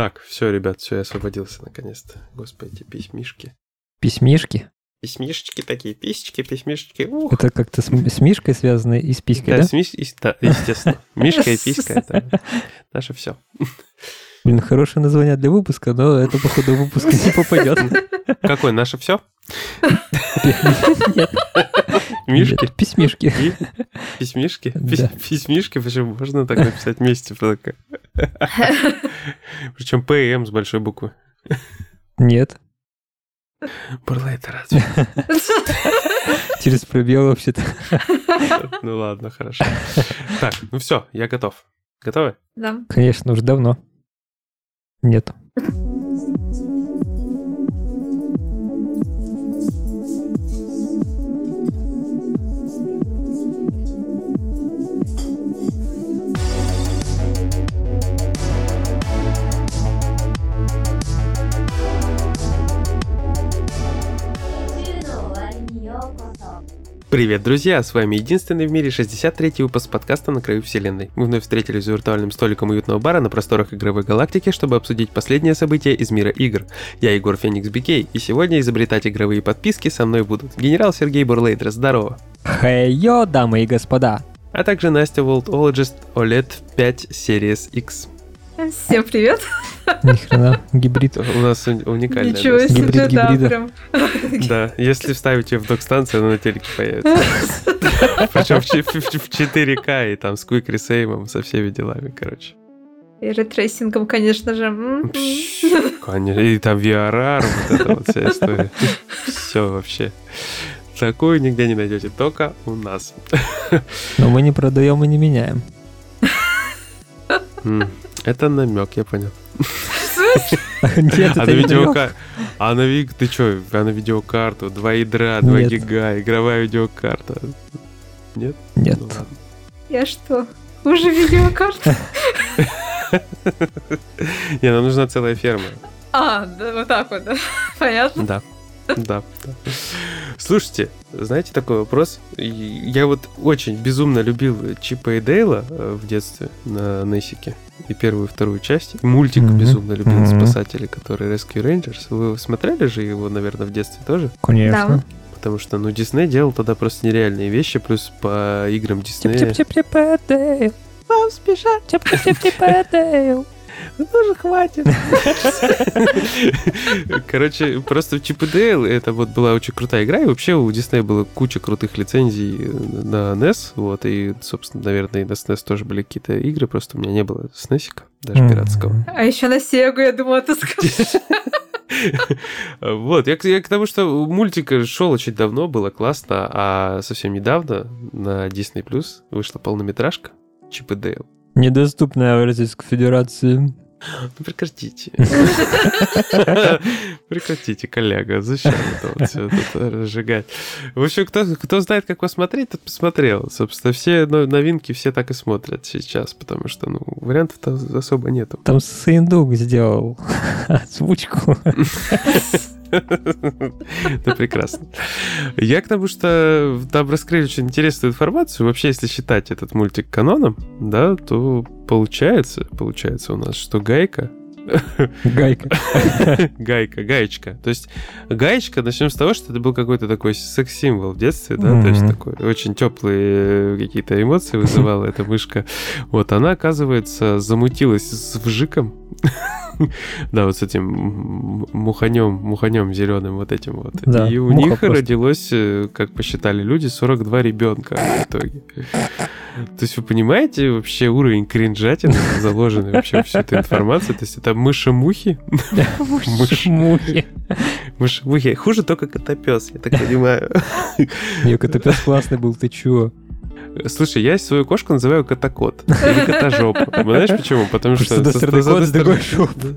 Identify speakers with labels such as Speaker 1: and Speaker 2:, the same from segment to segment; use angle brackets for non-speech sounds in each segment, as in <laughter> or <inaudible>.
Speaker 1: Так, все, ребят, все, я освободился наконец-то. Господи, эти письмишки.
Speaker 2: Письмишки?
Speaker 1: Письмишечки такие, писечки, письмишечки. Ух.
Speaker 2: Это как-то с, с Мишкой связано и с писькой, да?
Speaker 1: Да, с миш- и- да, естественно. <laughs> Мишка и писька — это наше все.
Speaker 2: Блин, хорошее название для выпуска, но это, походу, выпуск не попадет.
Speaker 1: Какой, наше все?
Speaker 2: Нет,
Speaker 1: Мишки?
Speaker 2: Письмишки.
Speaker 1: Письмишки? Письмишки, почему можно так написать вместе? <laughs> Причем П и М с большой буквы.
Speaker 2: Нет,
Speaker 1: Бурла это разве? <laughs>
Speaker 2: через пробел вообще-то.
Speaker 1: Ну ладно, хорошо. Так, ну все, я готов. Готовы?
Speaker 3: Да.
Speaker 2: Конечно, уже давно. Нет.
Speaker 1: Привет, друзья! С вами единственный в мире 63-й выпуск подкаста «На краю вселенной». Мы вновь встретились за виртуальным столиком уютного бара на просторах игровой галактики, чтобы обсудить последние события из мира игр. Я Егор Феникс Бикей, и сегодня изобретать игровые подписки со мной будут генерал Сергей Бурлейдер, здорово!
Speaker 2: Хей-йо, дамы и господа.
Speaker 1: А также Настя Worldologist OLED 5 Series X.
Speaker 3: Всем привет.
Speaker 2: Ни хрена, гибрид.
Speaker 1: У нас уни- уникальная
Speaker 3: Ничего
Speaker 1: Настя.
Speaker 3: себе,
Speaker 2: Гибрид
Speaker 3: да,
Speaker 2: гибрида.
Speaker 3: прям.
Speaker 1: Да, если вставить ее в док-станцию, она на телеке появится. <laughs> Причем в ч- в ч- в 4К и там с Quick Resume, со всеми делами, короче.
Speaker 3: И ray tracing ом, конечно же. М.
Speaker 1: Конечно, и там VRR, вот эта вот вся история. Все вообще. Такую нигде не найдете, только у нас.
Speaker 2: Но мы не продаем и не меняем.
Speaker 1: Это намек, я понял. <laughs>
Speaker 2: Нет,
Speaker 1: А
Speaker 2: это
Speaker 1: на видеокарту... А на ви- Ты чё, а на видеокарту? Два ядра, два гига, игровая видеокарта. Нет?
Speaker 2: Нет.
Speaker 1: Ну.
Speaker 3: Я что, хуже видеокарта? <laughs>
Speaker 1: Не, нам нужна целая ферма.
Speaker 3: А, да, вот так вот, да. Понятно.
Speaker 1: Да. Да, да. Слушайте, знаете такой вопрос? Я вот очень безумно любил Чипа и Дейла э, в детстве на Несике. И первую, и вторую часть. Мультик
Speaker 2: Мгм.
Speaker 1: безумно любил
Speaker 2: Мгм.
Speaker 1: спасатели, которые Rescue Rangers. Вы смотрели же его, наверное, в детстве тоже?
Speaker 2: Конечно.
Speaker 1: Потому что, ну, Дисней делал тогда просто нереальные вещи, плюс по играм Диснея... Вам спешат. Ну уже хватит. <laughs> Короче, просто Чип и Дейл, это вот была очень крутая игра, и вообще у Диснея было куча крутых лицензий на NES, вот, и, собственно, наверное, и на SNES тоже были какие-то игры, просто у меня не было SNES, даже пиратского.
Speaker 3: А еще на Сегу, я думала, ты скажешь. <laughs>
Speaker 1: Вот, я, к- я к тому, что мультик шел очень давно, было классно, а совсем недавно на Disney Plus вышла полнометражка Чип и Дейл.
Speaker 2: Недоступная в Российской Федерации. <laughs>
Speaker 1: Ну, прекратите. <laughs> Прекратите, коллега. Зачем это вот все тут разжигать? В общем, кто, кто знает, как посмотреть, тот посмотрел. Собственно, все но- новинки все так и смотрят сейчас, потому что, ну, вариантов-то особо нету.
Speaker 2: Там Сындук сделал <laughs> озвучку. <laughs>
Speaker 1: Это прекрасно. Я к тому, что там раскрыли очень интересную информацию. Вообще, если считать этот мультик каноном, да, то получается, получается у нас, что Гайка <laughs>
Speaker 2: Гайка.
Speaker 1: Гайка, гаечка. То есть гаечка, начнем с того, что это был какой-то такой секс-символ в детстве, да, то есть такой очень теплые какие-то эмоции вызывала эта мышка. Вот она, оказывается, замутилась с вжиком. <laughs> <laughs> Да, вот с этим муханем, муханем зеленым вот этим вот.
Speaker 2: Да,
Speaker 1: И у них
Speaker 2: просто.
Speaker 1: родилось, э, как посчитали люди, 42 ребенка в итоге. То есть вы понимаете вообще уровень кринжатины, <laughs> заложенный вообще всю эту информацию? То есть это мыши-мухи, Мышь.
Speaker 2: Мухи.
Speaker 1: Мыши-мухи. Хуже только котопес, я так понимаю. <laughs>
Speaker 2: Не, котопес классный был, ты чё?
Speaker 1: Слушай, я свою кошку называю котокот или котожопа. Знаешь почему? Потому что...
Speaker 2: С одной кот, с другой
Speaker 1: стороны-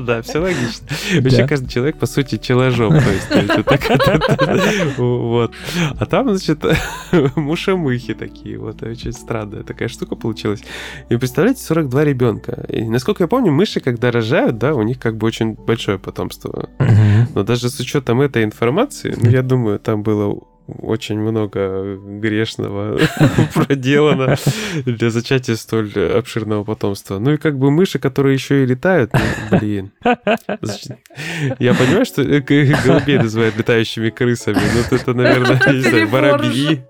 Speaker 1: <laughs> Да, все логично. Вообще каждый человек, по сути, челожоп. <laughs> Вот. А там, значит, <laughs> мушамыхи такие. Вот очень странная такая штука получилась. И представляете, 42 ребенка. И насколько я помню, мыши, когда рожают, да, у них как бы очень большое потомство. Но даже с учетом этой информации, ну, я думаю, там было очень много грешного <laughs> проделано для зачатия столь обширного потомства. Ну и как бы мыши, которые еще и летают, ну, блин. Я понимаю, что э, голубей называют летающими крысами, но это, наверное, не знаю, воробьи.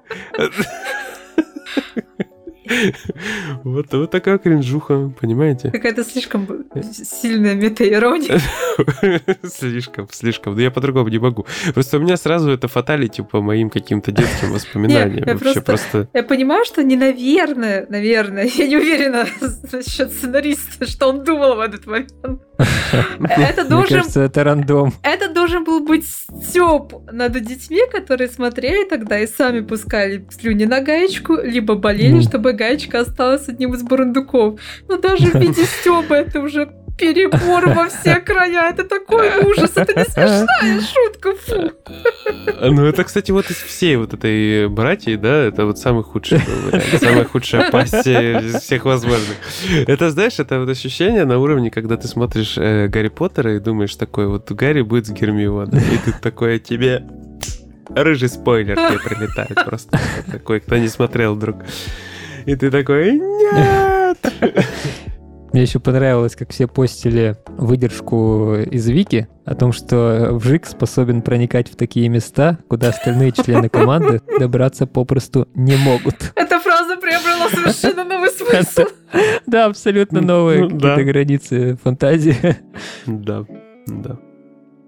Speaker 1: Вот, вот такая кринжуха, понимаете?
Speaker 3: Какая-то слишком сильная метаирония. <laughs>
Speaker 1: Слишком, слишком. Но я по-другому не могу. Просто у меня сразу это фаталити по моим каким-то детским воспоминаниям.
Speaker 3: Я Вообще просто... Я понимаю, что не наверное, наверное, я не уверена <laughs> насчет сценариста, что он думал в этот момент.
Speaker 2: Это должен... Мне кажется, это рандом.
Speaker 3: Это должен был быть стёб над детьми, которые смотрели тогда и сами пускали слюни на гаечку, либо болели, чтобы гаечка осталась одним из бурундуков. Но даже в виде <laughs> стёба это уже перебор во все края. Это такой ужас. Это не смешная шутка. Фу.
Speaker 1: Ну, это, кстати, вот из всей вот этой братьи, да, это вот самый худший вариант. Самая худшая пассия из всех возможных. Это, знаешь, это вот ощущение на уровне, когда ты смотришь э, Гарри Поттера и думаешь такой, вот Гарри будет с Гермионой. И ты такой, а тебе рыжий спойлер тебе прилетает просто. Такой, кто не смотрел вдруг. И ты такой, нет!
Speaker 2: Мне еще понравилось, как все постили выдержку из Вики о том, что Вжик способен проникать в такие места, куда остальные члены команды <laughs> добраться попросту не могут.
Speaker 3: Эта фраза приобрела совершенно новый <laughs> смысл.
Speaker 2: Да, абсолютно новые ну какие-то границы фантазии. <laughs>
Speaker 1: Да, да.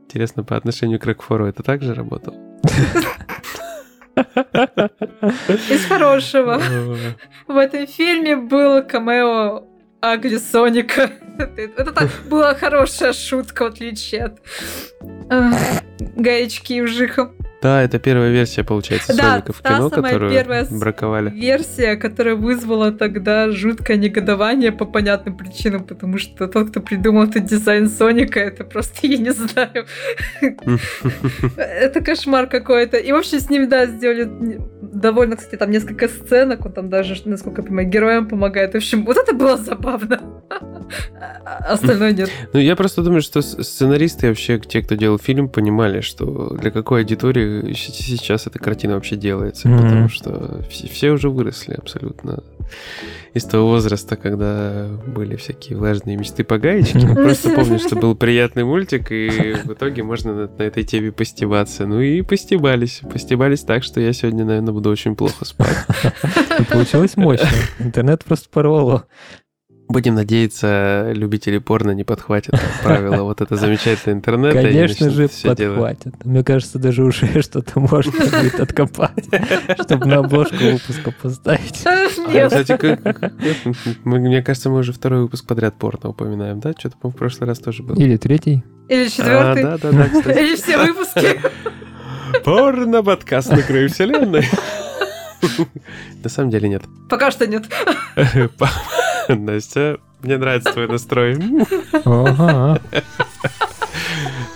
Speaker 1: Интересно, по отношению к Рекфору это также работало?
Speaker 3: Из хорошего. В этом фильме был камео Агли Соника. Это так была хорошая шутка, в отличие от гаечки и вжиха.
Speaker 1: Да, это первая версия, получается, да, Соника в кино, которую первая браковали.
Speaker 3: версия, которая вызвала тогда жуткое негодование по понятным причинам, потому что тот, кто придумал этот дизайн Соника, это просто, я не знаю, <laughs> это кошмар какой-то. И вообще с ним, да, сделали довольно, кстати, там несколько сценок, он там даже, насколько я понимаю, героям помогает. В общем, вот это было забавно. А остальное нет. <laughs>
Speaker 1: Ну, я просто думаю, что сценаристы вообще, те, кто делал фильм, понимали, что для какой аудитории сейчас эта картина вообще делается, потому что все уже выросли абсолютно из того возраста, когда были всякие влажные мечты по гаечке. Просто <laughs> помню, что был приятный мультик, и в итоге можно на, на этой теме постебаться. Ну и постебались. Постебались так, что я сегодня, наверное, буду очень плохо спать. <laughs>
Speaker 2: Получилось мощно. Интернет просто порвало.
Speaker 1: Будем надеяться, любители порно не подхватят <laughs> правила вот это замечательное интернет.
Speaker 2: Конечно же, подхватят. Мне кажется, даже уже <laughs> что-то можно будет откопать, <laughs> чтобы на обложку выпуска поставить.
Speaker 1: А, кстати, мне кажется, мы уже второй выпуск подряд порно упоминаем, да? Что-то, в прошлый раз тоже был.
Speaker 2: Или третий.
Speaker 3: Или четвертый. А, да, да, да, Или все выпуски.
Speaker 1: Порно-подкаст на краю вселенной. На самом деле нет.
Speaker 3: Пока что нет. <laughs>
Speaker 1: Настя, мне нравится твой настрой.
Speaker 2: Ага. <laughs>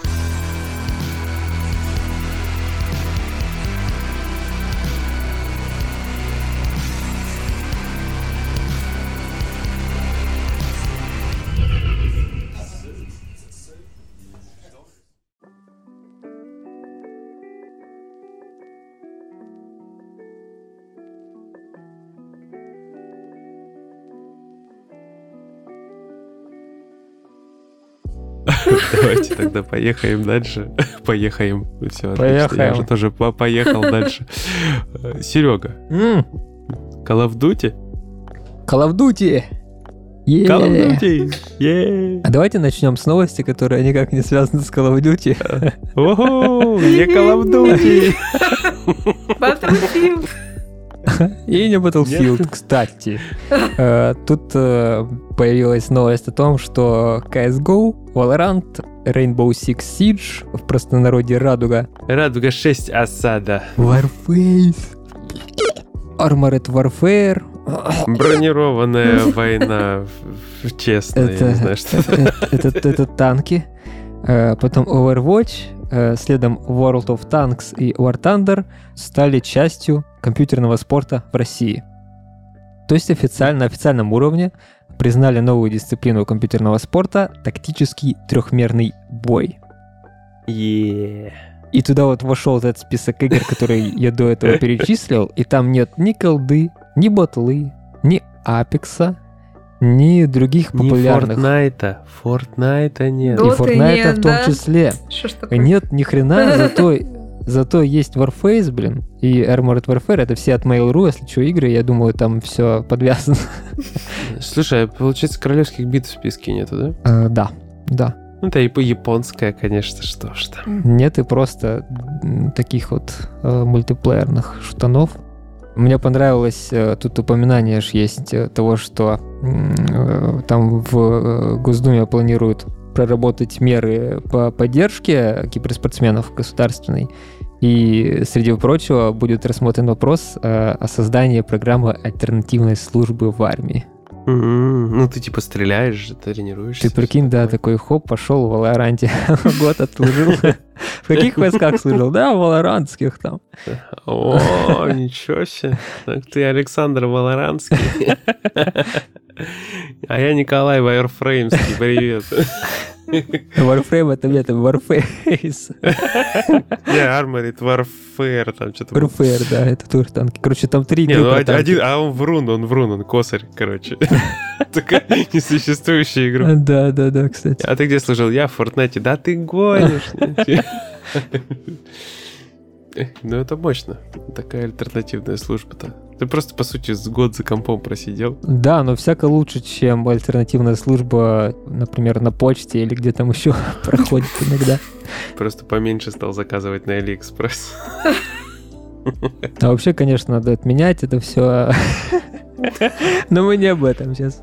Speaker 2: <laughs>
Speaker 1: Давайте тогда поехаем дальше. <laughs> Поехаем. Все,
Speaker 2: отлично.
Speaker 1: Я уже тоже поехал дальше. <laughs> Серега. Call of Duty?
Speaker 2: Call of Duty!
Speaker 1: Yeah. Call of Duty! Yeah.
Speaker 2: А давайте начнем с новости, которые никак не связаны с Call of Duty.
Speaker 1: Ого! Не Call of Duty!
Speaker 2: И не Battlefield, кстати. <laughs> Э, тут э, появилась новость о том, что CSGO, Valorant, Rainbow Six Siege, в простонародье Радуга.
Speaker 1: Радуга 6 осада.
Speaker 2: Warface. Armored Warfare.
Speaker 1: Бронированная <laughs> война, честно, я не знаю, что это.
Speaker 2: Это танки. Э, потом Overwatch, Э, следом World of Tanks и War Thunder стали частью компьютерного спорта в России. То есть официально, на официальном уровне признали новую дисциплину компьютерного спорта – тактический трехмерный бой.
Speaker 1: Yeah.
Speaker 2: И туда вот вошел этот список игр, которые я до этого перечислил, и там нет ни колды, ни батлы, ни апекса, ни других
Speaker 1: Ни
Speaker 2: популярных.
Speaker 1: Фортнайта. Фортнайта нет.
Speaker 3: Да.
Speaker 2: И
Speaker 3: Доты
Speaker 2: Fortnite
Speaker 3: нет,
Speaker 2: в том
Speaker 3: да?
Speaker 2: числе.
Speaker 3: Что ж такое?
Speaker 2: Нет, ни хрена, <laughs> зато, зато есть Warface, блин, и Armored Warfare, это все от Mail.ru, если что, игры, я думаю, там все подвязано. <laughs>
Speaker 1: Слушай, а получается, королевских битв в списке нету, да?
Speaker 2: Э, Да, да.
Speaker 1: Ну, это и по японская, конечно, что ж там.
Speaker 2: Нет и просто таких вот э, мультиплеерных штанов. Мне понравилось, э, тут упоминание ж есть э, того, что э, там в Госдуме планируют проработать меры по поддержке киберспортсменов государственной. И, среди прочего, будет рассмотрен вопрос о создании программы альтернативной службы в армии.
Speaker 1: Ну, ты типа стреляешь тренируешься.
Speaker 2: Ты прикинь, да, такой хоп, пошел в Валоранте, <laughs> год отслужил. <laughs> В каких войсках служил? Да, в Валорантских там.
Speaker 1: О, ничего себе. Так ты Александр Валоранский. <laughs> А я Николай Вайерфреймский, привет.
Speaker 2: Warframe это нет, это Warface.
Speaker 1: Не, Armored Warfare, там что-то...
Speaker 2: Warfare, да, это тоже танки. Короче, там три
Speaker 1: Не, ну один, а он врун, он врун, он косарь, короче. <laughs> Такая несуществующая игра.
Speaker 2: Да, да, да, кстати.
Speaker 1: А ты где служил? Я в Фортнайте. Да ты гонишь. <laughs> Ну это мощно. Такая альтернативная служба-то. Ты просто, по сути, с год за компом просидел.
Speaker 2: Да, но всяко лучше, чем альтернативная служба, например, на почте или где там еще <laughs> проходит иногда.
Speaker 1: Просто поменьше стал заказывать на Алиэкспресс.
Speaker 2: А вообще, конечно, надо отменять это все. <laughs> Но мы не об этом сейчас.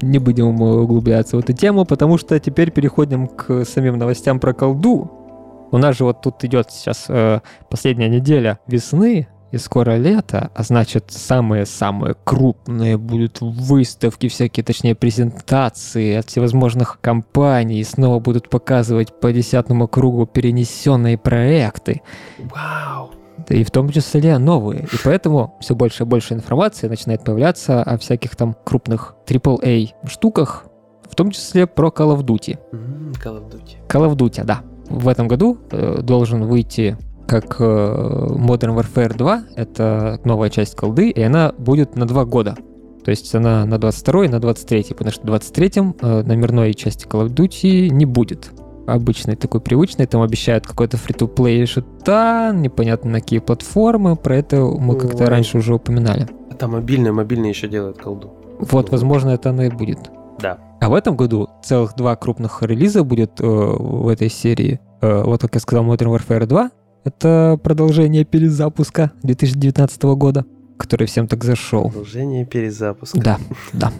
Speaker 2: Не будем углубляться в эту тему, потому что теперь переходим к самим новостям про колду. У нас же вот тут идет сейчас э, последняя неделя весны, и скоро лето, а значит самые-самые крупные будут выставки всякие, точнее презентации от всевозможных компаний, снова будут показывать по десятому кругу перенесенные проекты
Speaker 1: Вау!
Speaker 2: и в том числе новые. И поэтому все больше и больше информации начинает появляться о всяких там крупных AAA штуках, в том числе про Call of Duty.
Speaker 1: М, Call of Duty.
Speaker 2: Call of Duty, да. В этом году э, должен выйти как э, Modern Warfare 2, это новая часть колды, и она будет на два года. То есть она на 22 и на 23, потому что в 23-м э, номерной части Call of Duty не будет. Обычный такой привычный, там обещают какой-то фри-то-плей шутан, непонятно на какие платформы, про это мы как-то раньше уже упоминали.
Speaker 1: А там мобильное, мобильное еще делает колду.
Speaker 2: Вот, возможно, это оно и будет.
Speaker 1: Да.
Speaker 2: А в этом году целых два крупных релиза будет э, в этой серии. Э, вот, как я сказал, Modern Warfare 2. Это продолжение перезапуска 2019 года, который всем так зашел.
Speaker 1: Продолжение перезапуска.
Speaker 2: Да, да.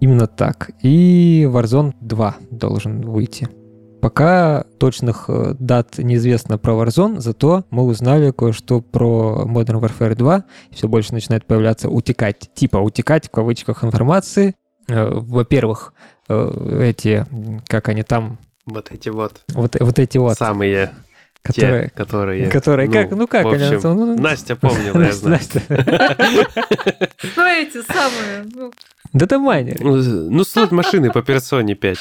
Speaker 2: Именно так. И Warzone 2 должен выйти. Пока точных э, дат неизвестно про Warzone, зато мы узнали кое-что про Modern Warfare 2. Все больше начинает появляться утекать, типа утекать в кавычках информации. Э, Во-первых, э, эти, как они там,
Speaker 1: Вот эти вот.
Speaker 2: вот, вот эти вот,
Speaker 1: Самые
Speaker 2: которые,
Speaker 1: те, которые...
Speaker 2: которые, как, ну как
Speaker 1: в
Speaker 2: они,
Speaker 1: общем,
Speaker 2: ну, ну,
Speaker 1: Настя помнила, я <laughs> знаю. <laughs>
Speaker 2: Настя.
Speaker 3: Ну, эти самые. ну,
Speaker 2: Датамайнеры.
Speaker 1: Ну, Ну, слот машины по персоне 5.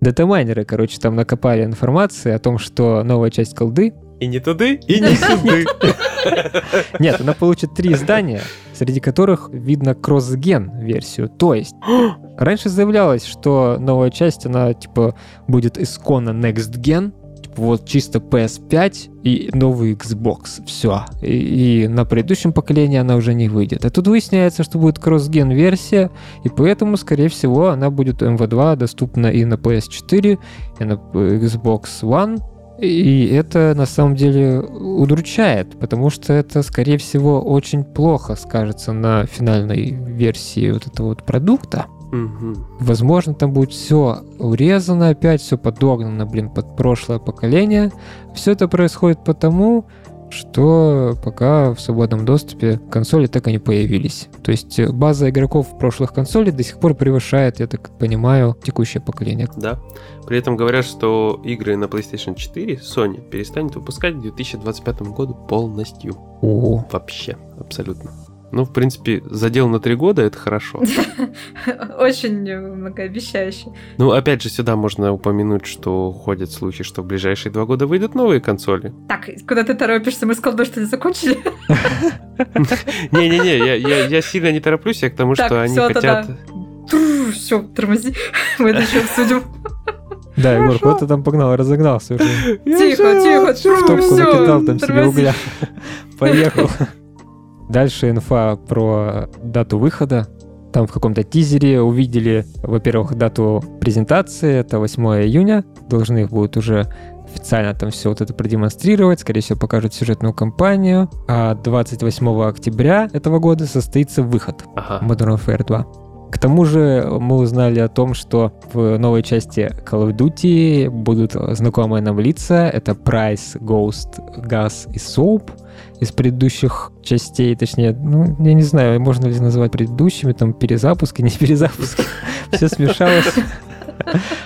Speaker 2: Датамайнеры, короче, там накопали информации о том, что новая часть колды
Speaker 1: И не туды, и не сюды. <laughs>
Speaker 2: Нет, она получит три издания, среди которых видно кросс-ген версию. То есть, <gasps> раньше заявлялось, что новая часть, она, типа, будет исконно next gen, типа, вот чисто PS5 и новый Xbox, все. И, и на предыдущем поколении она уже не выйдет. А тут выясняется, что будет кросс-ген версия, и поэтому, скорее всего, она будет MV2 доступна и на PS4, и на Xbox One, и это на самом деле удручает, потому что это, скорее всего, очень плохо скажется на финальной версии вот этого вот продукта.
Speaker 1: Мгм.
Speaker 2: Возможно, там будет все урезано опять, все подогнано, блин, под прошлое поколение. Все это происходит потому, что пока в свободном доступе консоли так и не появились. То есть э, база игроков прошлых консолей до сих пор превышает, я так понимаю, текущее поколение.
Speaker 1: Да. При этом говорят, что игры на PlayStation 4 Sony перестанет выпускать к 2025 году полностью.
Speaker 2: О,
Speaker 1: Вообще, абсолютно. Ну, в принципе, задел на три года это хорошо. <laughs>
Speaker 3: Очень многообещающе.
Speaker 1: Ну, опять же, сюда можно упомянуть, что ходят слухи, что в ближайшие два года выйдут новые консоли.
Speaker 3: Так, куда ты торопишься? Мы с колдой что не закончили? <laughs>
Speaker 1: Не-не-не, я, я, я сильно не тороплюсь, я к тому, что они хотят...
Speaker 3: Все, тормози. <laughs> Мы это еще обсудим.
Speaker 2: Да, Егор, куда ты там погнал, разогнался уже.
Speaker 3: Тихо, тихо,
Speaker 2: В топку накидал там себе угля. Поехал. Дальше инфа про дату выхода. Там в каком-то тизере увидели, во-первых, дату презентации, это 8 июня. Должны будут уже официально там все вот это продемонстрировать, скорее всего, покажут сюжетную кампанию. А 28 октября этого года состоится выход
Speaker 1: Ага.
Speaker 2: Modern Warfare 2. К тому же мы узнали о том, что в новой части Call of Duty будут знакомые нам лица. Это Прайс, Ghost, Gaz и Soap из предыдущих частей, точнее, ну, я не знаю, можно ли назвать предыдущими, там, перезапуски, <laughs> не перезапуски, <laughs> все смешалось.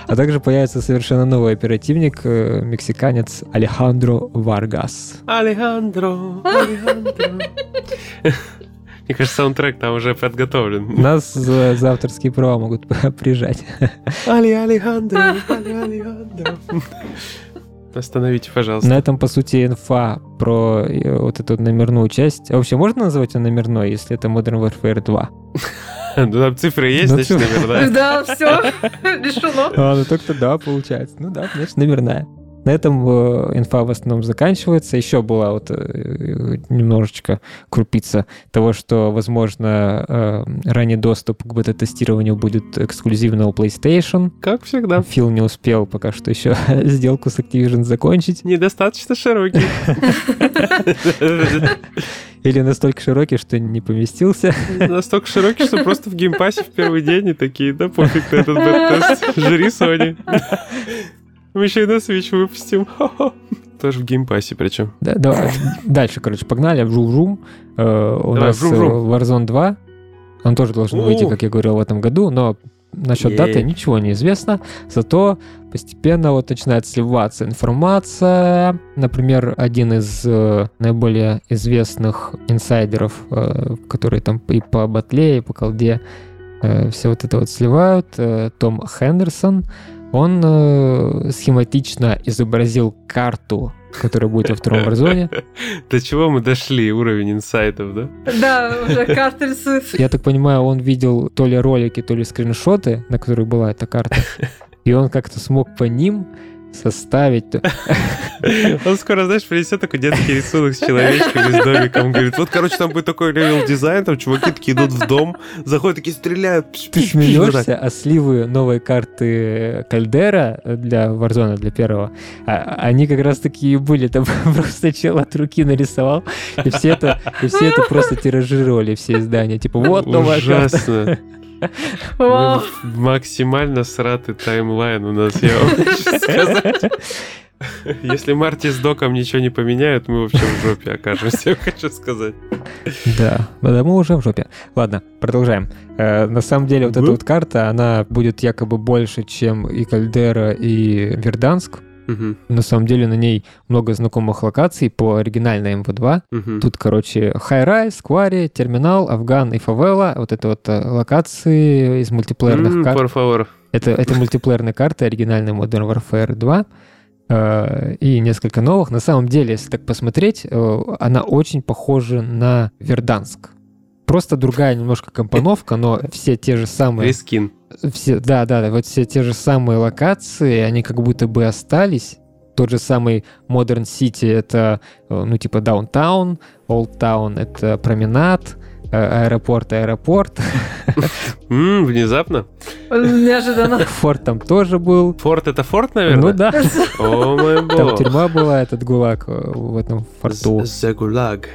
Speaker 2: А также появится совершенно новый оперативник, э, мексиканец Алехандро Варгас.
Speaker 1: Алехандро, Алехандро. Мне кажется, саундтрек там уже подготовлен.
Speaker 2: Нас за, за авторские права могут <laughs> прижать.
Speaker 1: Али Алехандро, Али Алехандро. Остановите, пожалуйста.
Speaker 2: На этом, по сути, инфа про э, вот эту номерную часть. А вообще можно назвать ее номерной, если это Modern Warfare 2? <laughs>
Speaker 1: Ну, там цифры есть,
Speaker 2: Ну,
Speaker 1: значит, наверное.
Speaker 3: Да, все, <laughs> решено.
Speaker 2: А, ну только да, получается. Ну да, значит, номерная. На этом э, инфа в основном заканчивается. Еще была вот э, немножечко крупица того, что, возможно, э, ранний доступ к бета-тестированию будет эксклюзивно у PlayStation.
Speaker 1: Как всегда.
Speaker 2: Фил не успел пока что еще <laughs> сделку с Activision закончить.
Speaker 1: Недостаточно широкий. <laughs>
Speaker 2: Или настолько широкий, что не поместился.
Speaker 1: Настолько широкий, что просто в Game Pass е в первый день и такие, да пофиг на этот бета-тест. Жри, Sony. Мы еще и на Switch выпустим. <laughs> Тоже в Game Pass е причем.
Speaker 2: Да, давай. Дальше, короче, погнали. Вжум-вжум. Э, у
Speaker 1: Давай,
Speaker 2: нас э,
Speaker 1: вжум-вжум.
Speaker 2: Warzone 2. Он тоже должен выйти,
Speaker 1: О!
Speaker 2: как я говорил, в этом году, но насчет
Speaker 1: Ей.
Speaker 2: даты ничего не известно. Зато постепенно вот начинает сливаться информация. Например, один из э, наиболее известных инсайдеров, э, которые там и по батле, и по колде э, все вот это вот сливают, э, Том Хендерсон, он э, схематично изобразил карту, которая будет во втором Warzone. <laughs>
Speaker 1: До чего мы дошли? Уровень инсайтов, да?
Speaker 3: Да, уже карты рисуют.
Speaker 2: Я так понимаю, он видел то ли ролики, то ли скриншоты, на которых была эта карта. <laughs> И он как-то смог по ним составить...
Speaker 1: Он скоро, знаешь, принесет такой детский рисунок с человечками, с домиком. Говорит, вот, короче, там будет такой level design, там чуваки такие идут в дом, заходят, такие стреляют.
Speaker 2: Ты смеешься, а сливы новой карты Кальдера для Warzone, для первого, а- они как раз такие и были. Там <laughs> просто чел от руки нарисовал, и все это, и все это просто тиражировали, все издания. Типа, вот новая карта.
Speaker 1: Максимально сратый таймлайн у нас, я вам хочу <laughs> сказать. Если Марти с Доком ничего не поменяют, мы вообще в жопе окажемся, я хочу сказать.
Speaker 2: Да, да, мы уже в жопе. Ладно, продолжаем. Э, на самом деле, вот эта вот карта, она будет якобы больше, чем и Кальдера, и Верданск.
Speaker 1: Мгм,
Speaker 2: На самом деле на ней много знакомых локаций по оригинальной MW2.
Speaker 1: мгм.
Speaker 2: Тут, короче, Highrise, Quarry, Terminal, Afghan и Favela. Вот это вот э, локации из мультиплеерных
Speaker 1: М,
Speaker 2: карт.
Speaker 1: Por favor.
Speaker 2: Это, это мультиплеерные карты, оригинальный Modern Warfare 2. э, И несколько новых. На самом деле, если так посмотреть, э, она очень похожа на Верданск. Просто другая немножко компоновка, но все те же самые
Speaker 1: Рискин.
Speaker 2: Все, да, да, да, вот все те же самые локации, они как будто бы остались. Тот же самый Modern City это, э, ну, типа Downtown, Old Town это променад, э, аэропорт, аэропорт.
Speaker 1: М, Внезапно.
Speaker 3: Неожиданно. <laughs>
Speaker 2: Форт там тоже был.
Speaker 1: Форт это форт,
Speaker 2: Ну
Speaker 1: наверное?
Speaker 2: да,
Speaker 1: О мой
Speaker 2: там
Speaker 1: бог.
Speaker 2: тюрьма была, этот ГУЛАГ э, в этом форту.
Speaker 1: The Gulag.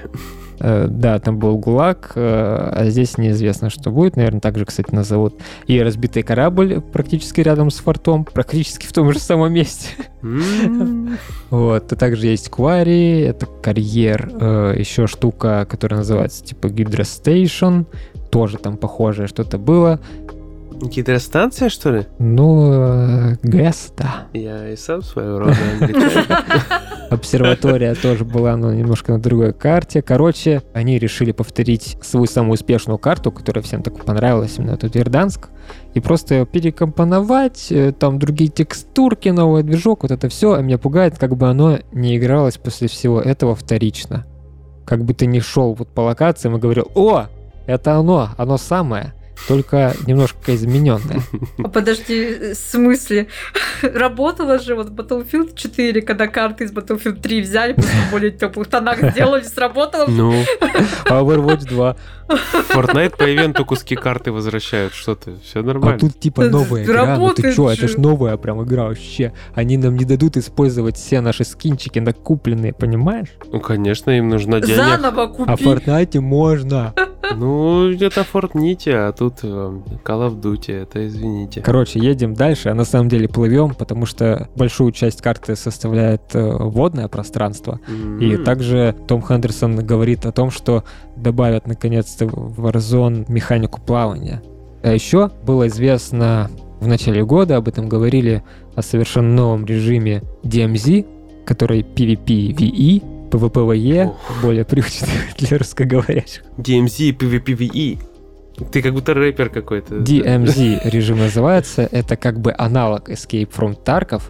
Speaker 2: Э, Да, там был ГУЛАГ, э, а здесь неизвестно, что будет. Наверное, так же, кстати, назовут. И разбитый корабль практически рядом с фортом, практически в том же самом месте. <laughs> Вот, и также есть Квари, это карьер, э, еще штука, которая называется типа Гидростейшн, тоже там похожее что-то было.
Speaker 1: Гидростанция, что ли?
Speaker 2: Ну, ГЭС, да.
Speaker 1: Я и сам своего рода. <laughs>
Speaker 2: Обсерватория тоже была но немножко на другой карте. Короче, они решили повторить свою самую успешную карту, которая всем так понравилась, именно тут Ирданск, и просто перекомпоновать, э, там другие текстурки, новый движок, вот это все. А меня пугает, как бы оно не игралось после всего этого вторично. Как бы ты не шел вот по локациям и говорил, о, это оно, оно самое только немножко измененная.
Speaker 3: А подожди, в смысле? <laughs> Работала же вот Battlefield 4, когда карты из Battlefield 3 взяли, просто в более теплых тонах <laughs> сделали, сработало.
Speaker 1: Ну,
Speaker 2: А Overwatch 2.
Speaker 1: Fortnite по ивенту куски карты возвращают, что ты, все
Speaker 2: А
Speaker 1: нормально.
Speaker 2: тут типа новая игра, ну ты чё, это
Speaker 3: же.
Speaker 2: ж новая прям игра вообще. Они нам не дадут использовать все наши скинчики накупленные, понимаешь?
Speaker 1: Ну, конечно, им нужно денег.
Speaker 3: Заново
Speaker 2: А в. Fortnite можно.
Speaker 1: Ну, это Fortnite, а тут э, Call of Duty, это извините.
Speaker 2: Короче, едем дальше, а на самом деле плывем, потому что большую часть карты составляет э, водное пространство. И
Speaker 1: М.
Speaker 2: также Том Хендерсон говорит о том, что добавят наконец-то в Warzone механику плавания. А еще было известно в начале года, об этом говорили, о совершенно новом режиме DMZ, который PvP-VE, PvPvE, более привычный <laughs> для русскоговорящих.
Speaker 1: DMZ, PvPvE. Ты как будто рэпер какой-то.
Speaker 2: DMZ режим называется, это как бы аналог Escape from Tarkov.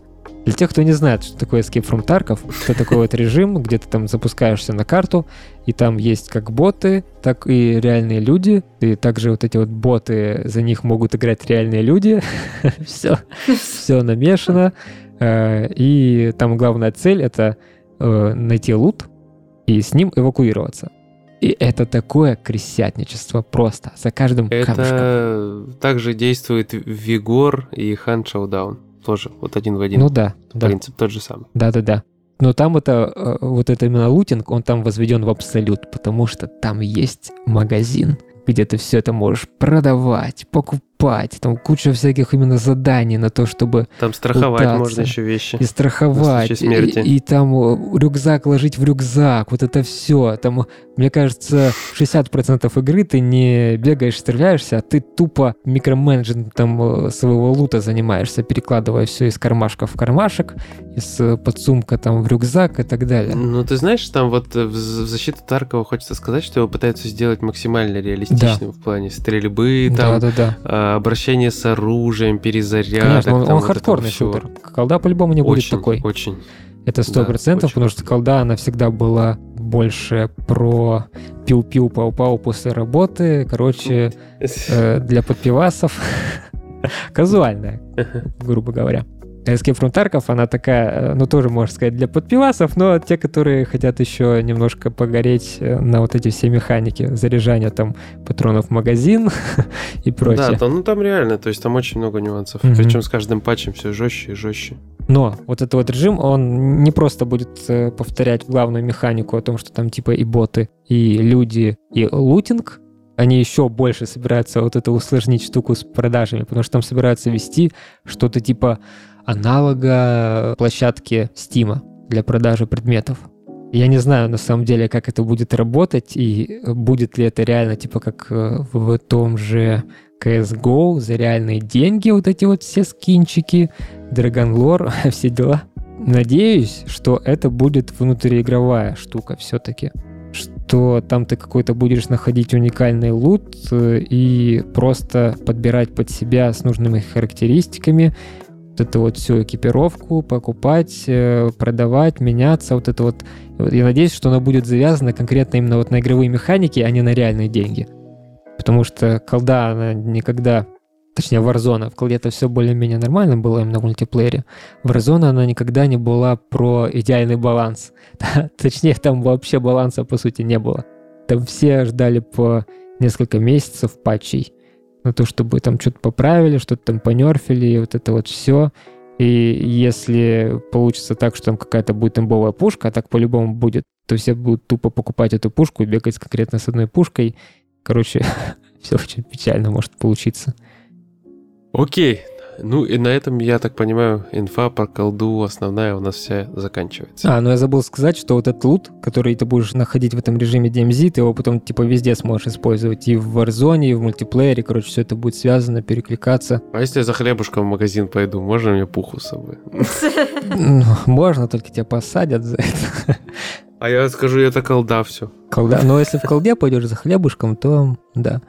Speaker 2: Для тех, кто не знает, что такое Escape from Tarkov, это такой вот режим, где ты там запускаешься на карту, и там есть как боты, так и реальные люди. И также вот эти вот боты, за них могут играть реальные люди. <laughs> Все, все намешано. Э, И там главная цель — это э, найти лут и с ним эвакуироваться. И это такое крестьянничество просто за каждым.
Speaker 1: Это также действует Вигор и Хан Шоудаун. Тоже вот один в один.
Speaker 2: Ну да, да,
Speaker 1: Принцип тот же самый.
Speaker 2: да, да, да. Но там это, э, вот это именно лутинг, он там возведен в абсолют, потому что там есть магазин, где ты все это можешь продавать, покупать, там куча всяких именно заданий на то, чтобы
Speaker 1: Там страховать
Speaker 2: Пытаться.
Speaker 1: можно еще вещи.
Speaker 2: и страховать,
Speaker 1: смерти.
Speaker 2: и, и там э, рюкзак ложить в рюкзак, вот это все. Там, мне кажется, 60% игры ты не бегаешь, стреляешься, а ты тупо микроменеджментом э, своего лута занимаешься, перекладывая все из кармашка в кармашек, из э, подсумка там в рюкзак и так далее.
Speaker 1: Ну, ты знаешь, там вот в защиту Таркова хочется сказать, что его пытаются сделать максимально реалистичным в плане стрельбы, там,
Speaker 2: Да-да-да.
Speaker 1: а, обращение с оружием, перезарядок.
Speaker 2: Конечно, он,
Speaker 1: там
Speaker 2: он
Speaker 1: вот
Speaker 2: хардкорный шутер. Колда по-любому не будет
Speaker 1: Очень,
Speaker 2: такой.
Speaker 1: очень.
Speaker 2: Это сто
Speaker 1: Да,
Speaker 2: процентов,
Speaker 1: очень
Speaker 2: потому что колда, она всегда была больше про пиу-пиу, пау-пау после работы. Короче, э, для подпивасов. <laughs> Казуальная, <laughs> грубо говоря. Escape from Tarkov, она такая, э, ну, тоже, можно сказать, для подпивасов, но те, которые хотят еще немножко погореть э, на вот эти все механики, заряжания там патронов в магазин <laughs> и
Speaker 1: Да,
Speaker 2: прочее.
Speaker 1: то- ну там реально, то есть там очень много нюансов.
Speaker 2: Мгм.
Speaker 1: Причем с каждым патчем все жестче и жестче.
Speaker 2: Но вот этот вот режим, он не просто будет э, повторять главную механику о том, что там типа и боты, и люди, и лутинг, они еще больше собираются вот это усложнить штуку с продажами, потому что там собираются вести что-то типа аналога площадки Стима для продажи предметов. Я не знаю на самом деле, как это будет работать, и будет ли это реально типа как э, в том же CSGO за реальные деньги, вот эти вот все скинчики, Dragon Lore, <laughs> все дела. Надеюсь, что это будет внутриигровая штука все-таки. Что там ты какой-то будешь находить уникальный лут э, и просто подбирать под себя с нужными характеристиками вот эту вот всю экипировку, покупать, э, продавать, меняться, вот это вот. Я надеюсь, что она будет завязана конкретно именно вот на игровые механики, а не на реальные деньги. Потому что колда, она никогда точнее Warzone, в колде это все более-менее нормально было именно в мультиплеере. Warzone она никогда не была про идеальный баланс. <laughs> Точнее, там вообще баланса по сути не было. Там все ждали по несколько месяцев патчей на то, чтобы там что-то поправили, что-то там понерфили, и вот это вот все. И если получится так, что там какая-то будет имбовая пушка, а так по-любому будет, то все будут тупо покупать эту пушку и бегать конкретно с одной пушкой. Короче, <laughs> все очень печально может получиться.
Speaker 1: Окей. Ну и на этом, я так понимаю, инфа про колду основная у нас вся заканчивается.
Speaker 2: А, ну я забыл сказать, что вот этот лут, который ты будешь находить в этом режиме DMZ, ты его потом типа везде сможешь использовать. И в Warzone, и в мультиплеере, короче, все это будет связано, перекликаться.
Speaker 1: А если я за хлебушком в магазин пойду, можно мне пуху с собой?
Speaker 2: Ну, можно, только тебя посадят за это.
Speaker 1: А я скажу, это колда все.
Speaker 2: Колда. Но если в колде пойдешь за хлебушком, то да.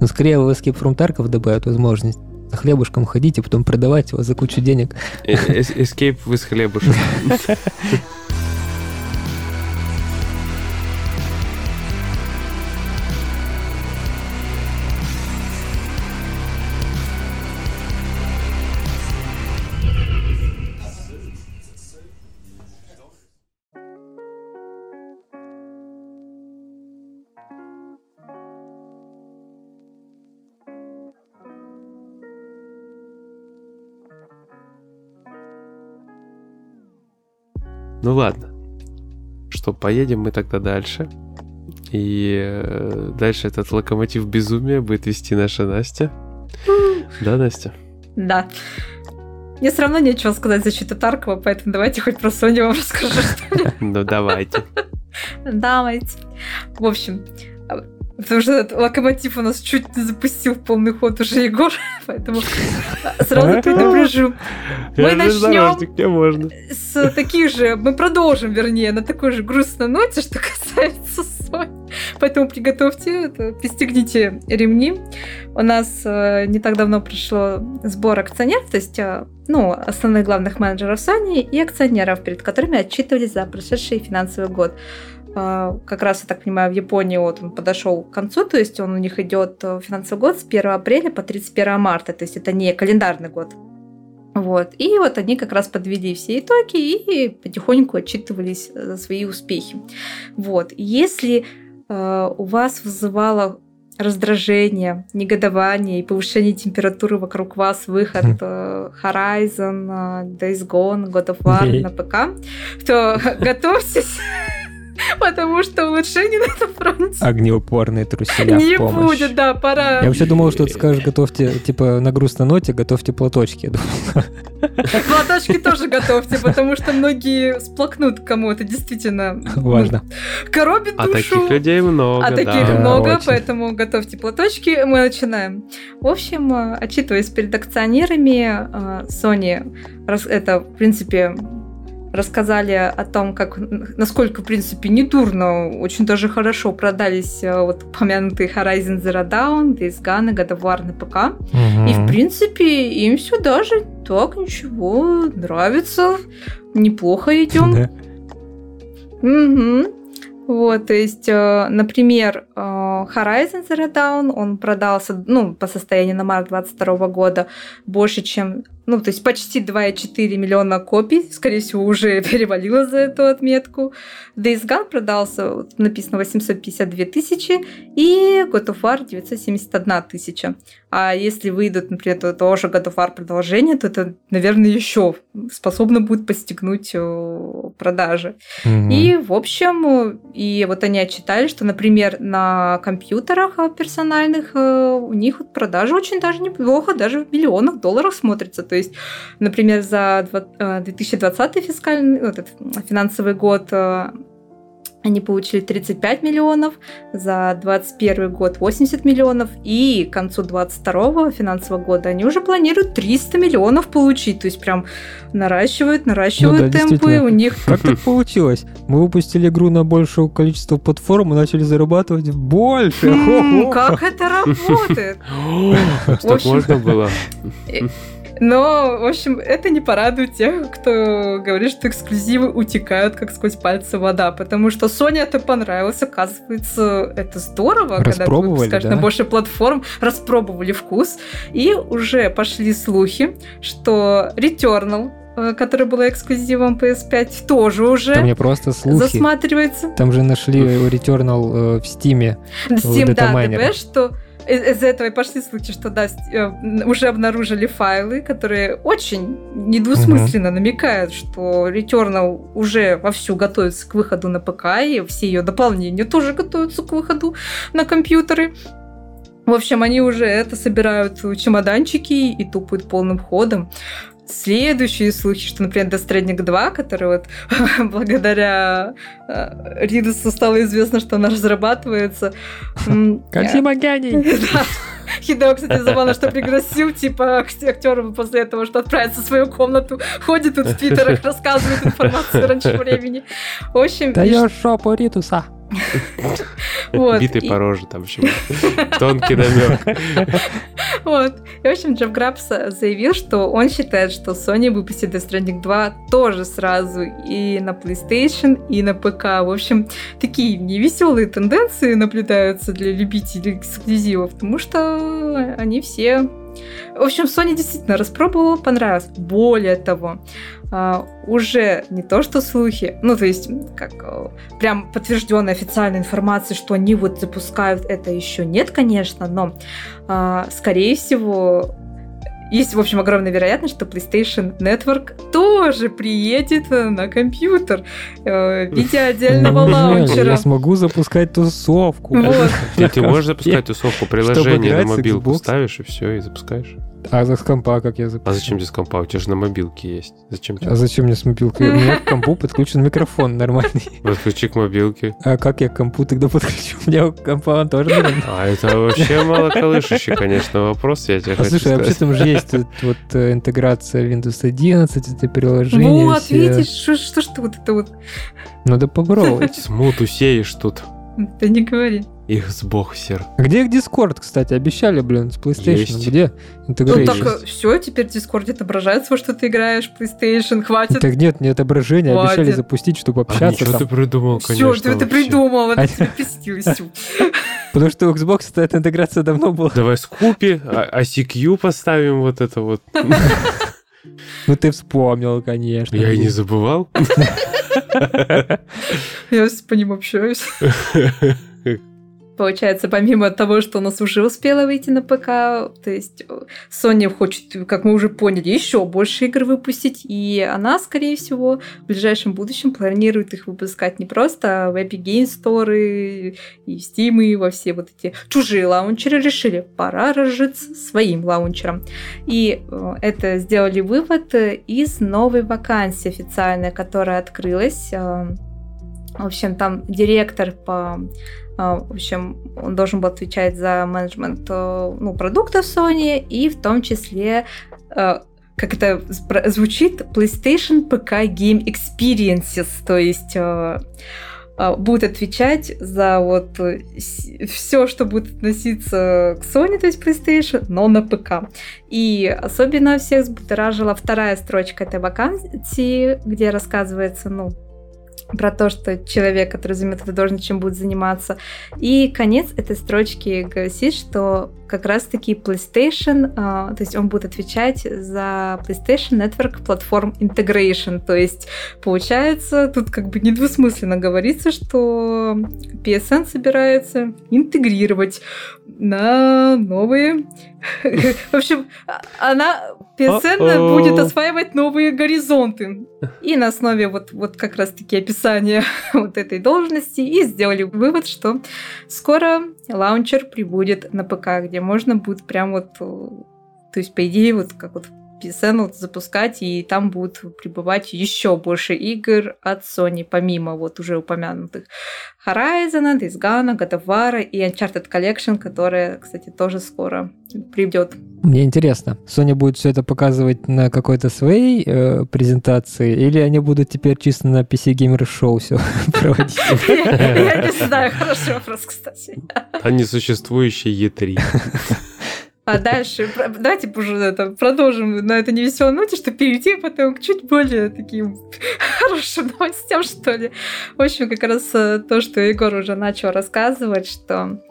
Speaker 2: Но скорее в Escape from Tarkov добавят возможность за хлебушком ходить и потом продавать его за кучу денег.
Speaker 1: Э, Escape вы <laughs> Ну ладно. Что, поедем мы тогда дальше. И э, дальше этот локомотив безумия будет вести наша Настя. Да, Настя?
Speaker 3: Да. Мне все равно нечего сказать в защиту Таркова, поэтому давайте хоть про Соню вам расскажу. <laughs>
Speaker 1: Ну, давайте.
Speaker 3: Давайте. В общем, Потому что этот локомотив у нас чуть не запустил в полный ход уже Егор, <laughs> поэтому сразу предупрежу. Мы начнем с таких же, мы продолжим, вернее, на такой же грустной ноте, что касается Сони. Поэтому приготовьте, пристегните ремни. У нас э, не так давно пришло сбор акционеров, то есть э, ну, основных главных менеджеров Sony и акционеров, перед которыми отчитывались за прошедший финансовый год. А, как раз, я так понимаю, в Японии вот он подошел к концу, то есть он у них идет э, финансовый год с 1 апреля по 31 марта, то есть это не календарный год. Вот. И вот они как раз подвели все итоги и потихоньку отчитывались за свои успехи. Вот. Если э, у вас вызывало раздражение, негодование и повышение температуры вокруг вас, выход э, Horizon, э, Days Gone, God of War на ПК, то <laughs> готовьтесь <laughs> Потому что улучшений на этом фронте
Speaker 2: Огнеупорные труселя
Speaker 3: не будет, да, пора.
Speaker 2: Я вообще думал, что ты скажешь, готовьте, типа, на грустной ноте, готовьте платочки.
Speaker 3: Платочки тоже готовьте, потому что многие сплакнут, кому это действительно
Speaker 2: Важно.
Speaker 3: коробит
Speaker 1: А
Speaker 3: душу.
Speaker 1: таких людей много,
Speaker 3: А таких много, поэтому готовьте платочки. Мы начинаем. В общем, э, отчитываясь перед акционерами, э, Sony это, в принципе, рассказали о том, как, насколько, в принципе, недурно, очень даже хорошо продались э, вот упомянутые Horizon Zero Dawn, Days Gone и God of War на ПК. И, в принципе, им все даже так ничего нравится. Неплохо идем.
Speaker 2: Да.
Speaker 3: Мгм. Вот, то есть, э, например, э, Horizon Zero Dawn, он продался, ну, по состоянию на март 22 года больше, чем, ну, то есть почти 2,4 миллиона копий, скорее всего, уже <laughs> перевалило за эту отметку. Days Gone продался, вот написано 852 тысячи, и God of War 971 тысяча. А если выйдут, например, то- тоже God of War продолжение, то это, наверное, еще способно будет постигнуть э, продажи.
Speaker 2: Мгм.
Speaker 3: И, в общем, и вот они отчитали, что, например, на компьютерах э, персональных э, у них вот продажи очень даже неплохо, даже в миллионах долларов смотрится. То есть, например, за два- э, 2020 фискальный, вот этот финансовый год они получили 35 миллионов, за 2021 год 80 миллионов, и к концу 2022 финансового года они уже планируют 300 миллионов получить. То есть прям наращивают, наращивают
Speaker 2: Ну да,
Speaker 3: темпы. У них
Speaker 2: Как так получилось? Мы выпустили игру на большее количество платформ и начали зарабатывать больше.
Speaker 3: М,
Speaker 2: Хо-хо.
Speaker 3: Как это работает? <gasps>
Speaker 1: Так можно было?
Speaker 3: Но, в общем, это не порадует тех, кто говорит, что эксклюзивы утекают как сквозь пальцы вода, потому что Sony это понравилось, оказывается, это здорово, когда ты выпускаешь
Speaker 2: да?
Speaker 3: на больше платформ, распробовали вкус, и уже пошли слухи, что Returnal, э, который был эксклюзивом PS5, тоже уже
Speaker 2: Там не просто слухи.
Speaker 3: засматривается.
Speaker 2: Там же нашли Returnal э, в Стиме.
Speaker 3: Steam, да,
Speaker 2: датамайнера.
Speaker 3: ДБ, что из- из-за этого и пошли слухи, что да, э, уже обнаружили файлы, которые очень недвусмысленно намекают, что Returnal уже вовсю готовится к выходу на ПК, и все ее дополнения тоже готовятся к выходу на компьютеры. В общем, они уже это собирают чемоданчики и тупают полным ходом. Следующие слухи, что, например, Death Stranding 2, который вот <laughs> благодаря э, Ридусу стало известно, что она разрабатывается.
Speaker 2: Кодзима гений! <laughs>
Speaker 3: Хидео, кстати, забавно, что пригласил, типа, актеров после этого, что отправиться в свою комнату, ходит тут в твиттерах, рассказывает информацию раньше времени. В общем...
Speaker 2: Даешь шопу Ридуса. <laughs>
Speaker 3: Вот.
Speaker 1: Битый по роже там еще. <laughs> Тонкий намек. <laughs>
Speaker 3: Вот. И, в общем, Джефф Грабс заявил, что он считает, что Sony выпустит Death Stranding 2 тоже сразу и на PlayStation, и на ПК. В общем, такие невеселые тенденции наблюдаются для любителей эксклюзивов, потому что они все в общем, Sony действительно распробовала, понравилось. Более того, а, уже не то что слухи, ну то есть как э, прям подтвержденная официальная информация, что они вот запускают это еще нет, конечно, но а, скорее всего есть, в общем, огромная вероятность, что PlayStation Network тоже приедет на компьютер э, в виде отдельного лаунчера.
Speaker 2: Я смогу запускать тусовку.
Speaker 1: Ты можешь запускать тусовку, приложение на мобилку ставишь и все, и запускаешь.
Speaker 2: А с компа как я запущу?
Speaker 1: А зачем тебе с компа? У тебя же на мобилке есть. Зачем тебе?
Speaker 2: А зачем мне с мобилкой? У меня к компу подключен микрофон нормальный. <laughs>
Speaker 1: Подключи к мобилке.
Speaker 2: А как я к компу тогда подключу? У меня компа он тоже нормальный.
Speaker 1: А это вообще мало колышущий, конечно, вопрос, я тебе
Speaker 2: А
Speaker 1: хочу
Speaker 2: слушай, а вообще
Speaker 1: сказать.
Speaker 2: там же есть тут вот э, интеграция Windows 11, это приложение.
Speaker 3: Вот,
Speaker 2: все.
Speaker 3: видишь, что, что ж вот это вот...
Speaker 2: Надо попробовать.
Speaker 1: Смуту сеешь тут.
Speaker 3: Ты не говори.
Speaker 1: Их сбохсер.
Speaker 2: А Где их Discord, кстати? Обещали, блин, с PlayStation.
Speaker 1: Есть.
Speaker 2: Где
Speaker 3: Ну
Speaker 2: интеграция?
Speaker 3: так все, теперь в Дискорде отображается, во что ты играешь, PlayStation, хватит.
Speaker 2: Так нет, не отображение, обещали
Speaker 3: Хватит.
Speaker 2: запустить, чтобы
Speaker 1: А
Speaker 2: общаться
Speaker 1: ничего ты
Speaker 2: там.
Speaker 1: придумал,
Speaker 3: Все,
Speaker 1: конечно.
Speaker 3: ты, ты
Speaker 1: вообще.
Speaker 3: придумал, это
Speaker 2: А-
Speaker 3: тебе. <laughs>
Speaker 2: Потому что у Xbox эта интеграция давно была.
Speaker 1: Давай скупи, а ICQ поставим вот это вот. <laughs>
Speaker 2: Ну ты вспомнил, конечно.
Speaker 1: Я и не забывал.
Speaker 3: Я с- по ним общаюсь. <laughs> Получается, помимо того, что у нас уже успела выйти на ПК, то есть э, Sony хочет, как мы уже поняли, еще больше игр выпустить, и она, скорее всего, в ближайшем будущем планирует их выпускать не просто в Epic Games Store и в Steam, и во все вот эти чужие лаунчеры решили, пора разжиться своим лаунчером. И э, это сделали вывод э, из новой вакансии официальной, которая открылась. В общем, там директор по а, В общем, он должен был отвечать за менеджмент э, ну, продуктов Sony и в том числе э, как это звучит, PlayStation PK Game Experiences, то есть э, будет отвечать за вот все, что будет относиться к Sony, то есть PlayStation, но на ПК. И особенно всех взбудоражила вторая строчка этой вакансии, где рассказывается, ну, про то, что человек, который займет эту должность, чем будет заниматься. И конец этой строчки гласит, что как раз-таки PlayStation, а, то есть он будет отвечать за PlayStation Network Platform Integration. То есть, получается, тут как бы недвусмысленно говорится, что PSN собирается интегрировать на новые... <laughs> В общем, она,
Speaker 1: О-о.
Speaker 3: будет осваивать новые горизонты. И на основе вот, вот как раз-таки описания <laughs> вот этой должности и сделали вывод, что скоро лаунчер прибудет на ПК, где можно будет прям вот, э, то есть по идее вот как вот PSN вот запускать, и там будут прибывать еще больше игр от Sony, помимо вот уже упомянутых Horizon, Days Gone, God of War и Uncharted Collection, которая, кстати, тоже скоро придет.
Speaker 2: Мне интересно, Sony будет все это показывать на какой-то своей э, презентации, или они будут теперь чисто на PC Gamer Show все <laughs> проводить? <laughs>
Speaker 3: Я не знаю, хороший вопрос, кстати.
Speaker 1: А несуществующий Е3. <laughs>
Speaker 3: А дальше, давайте уже это, продолжим на этой невеселой ноте, что перейти потом к чуть более таким <laughs> хорошим новостям, что ли. В общем, как раз э, то, что Егор уже начал рассказывать, что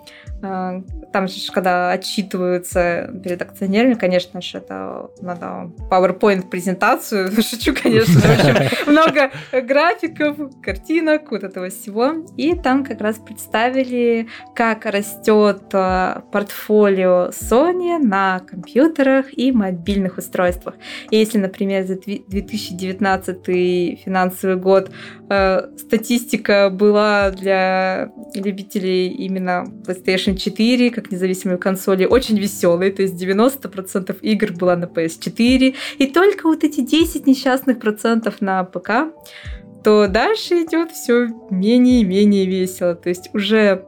Speaker 3: там же, когда отчитываются перед акционерами, конечно же, это надо PowerPoint презентацию, <laughs> шучу, конечно, в общем, <laughs> много графиков, картинок, вот этого всего. И там как раз представили, как растет э, портфолио Sony на компьютерах и мобильных устройствах. И если, например, за дви- 2019 финансовый год э, статистика была для любителей именно PlayStation PlayStation 4 как независимой консоли очень веселой, то есть 90% игр была на PS4, и только вот эти 10 несчастных процентов на ПК, то дальше идет все менее и менее весело. То есть уже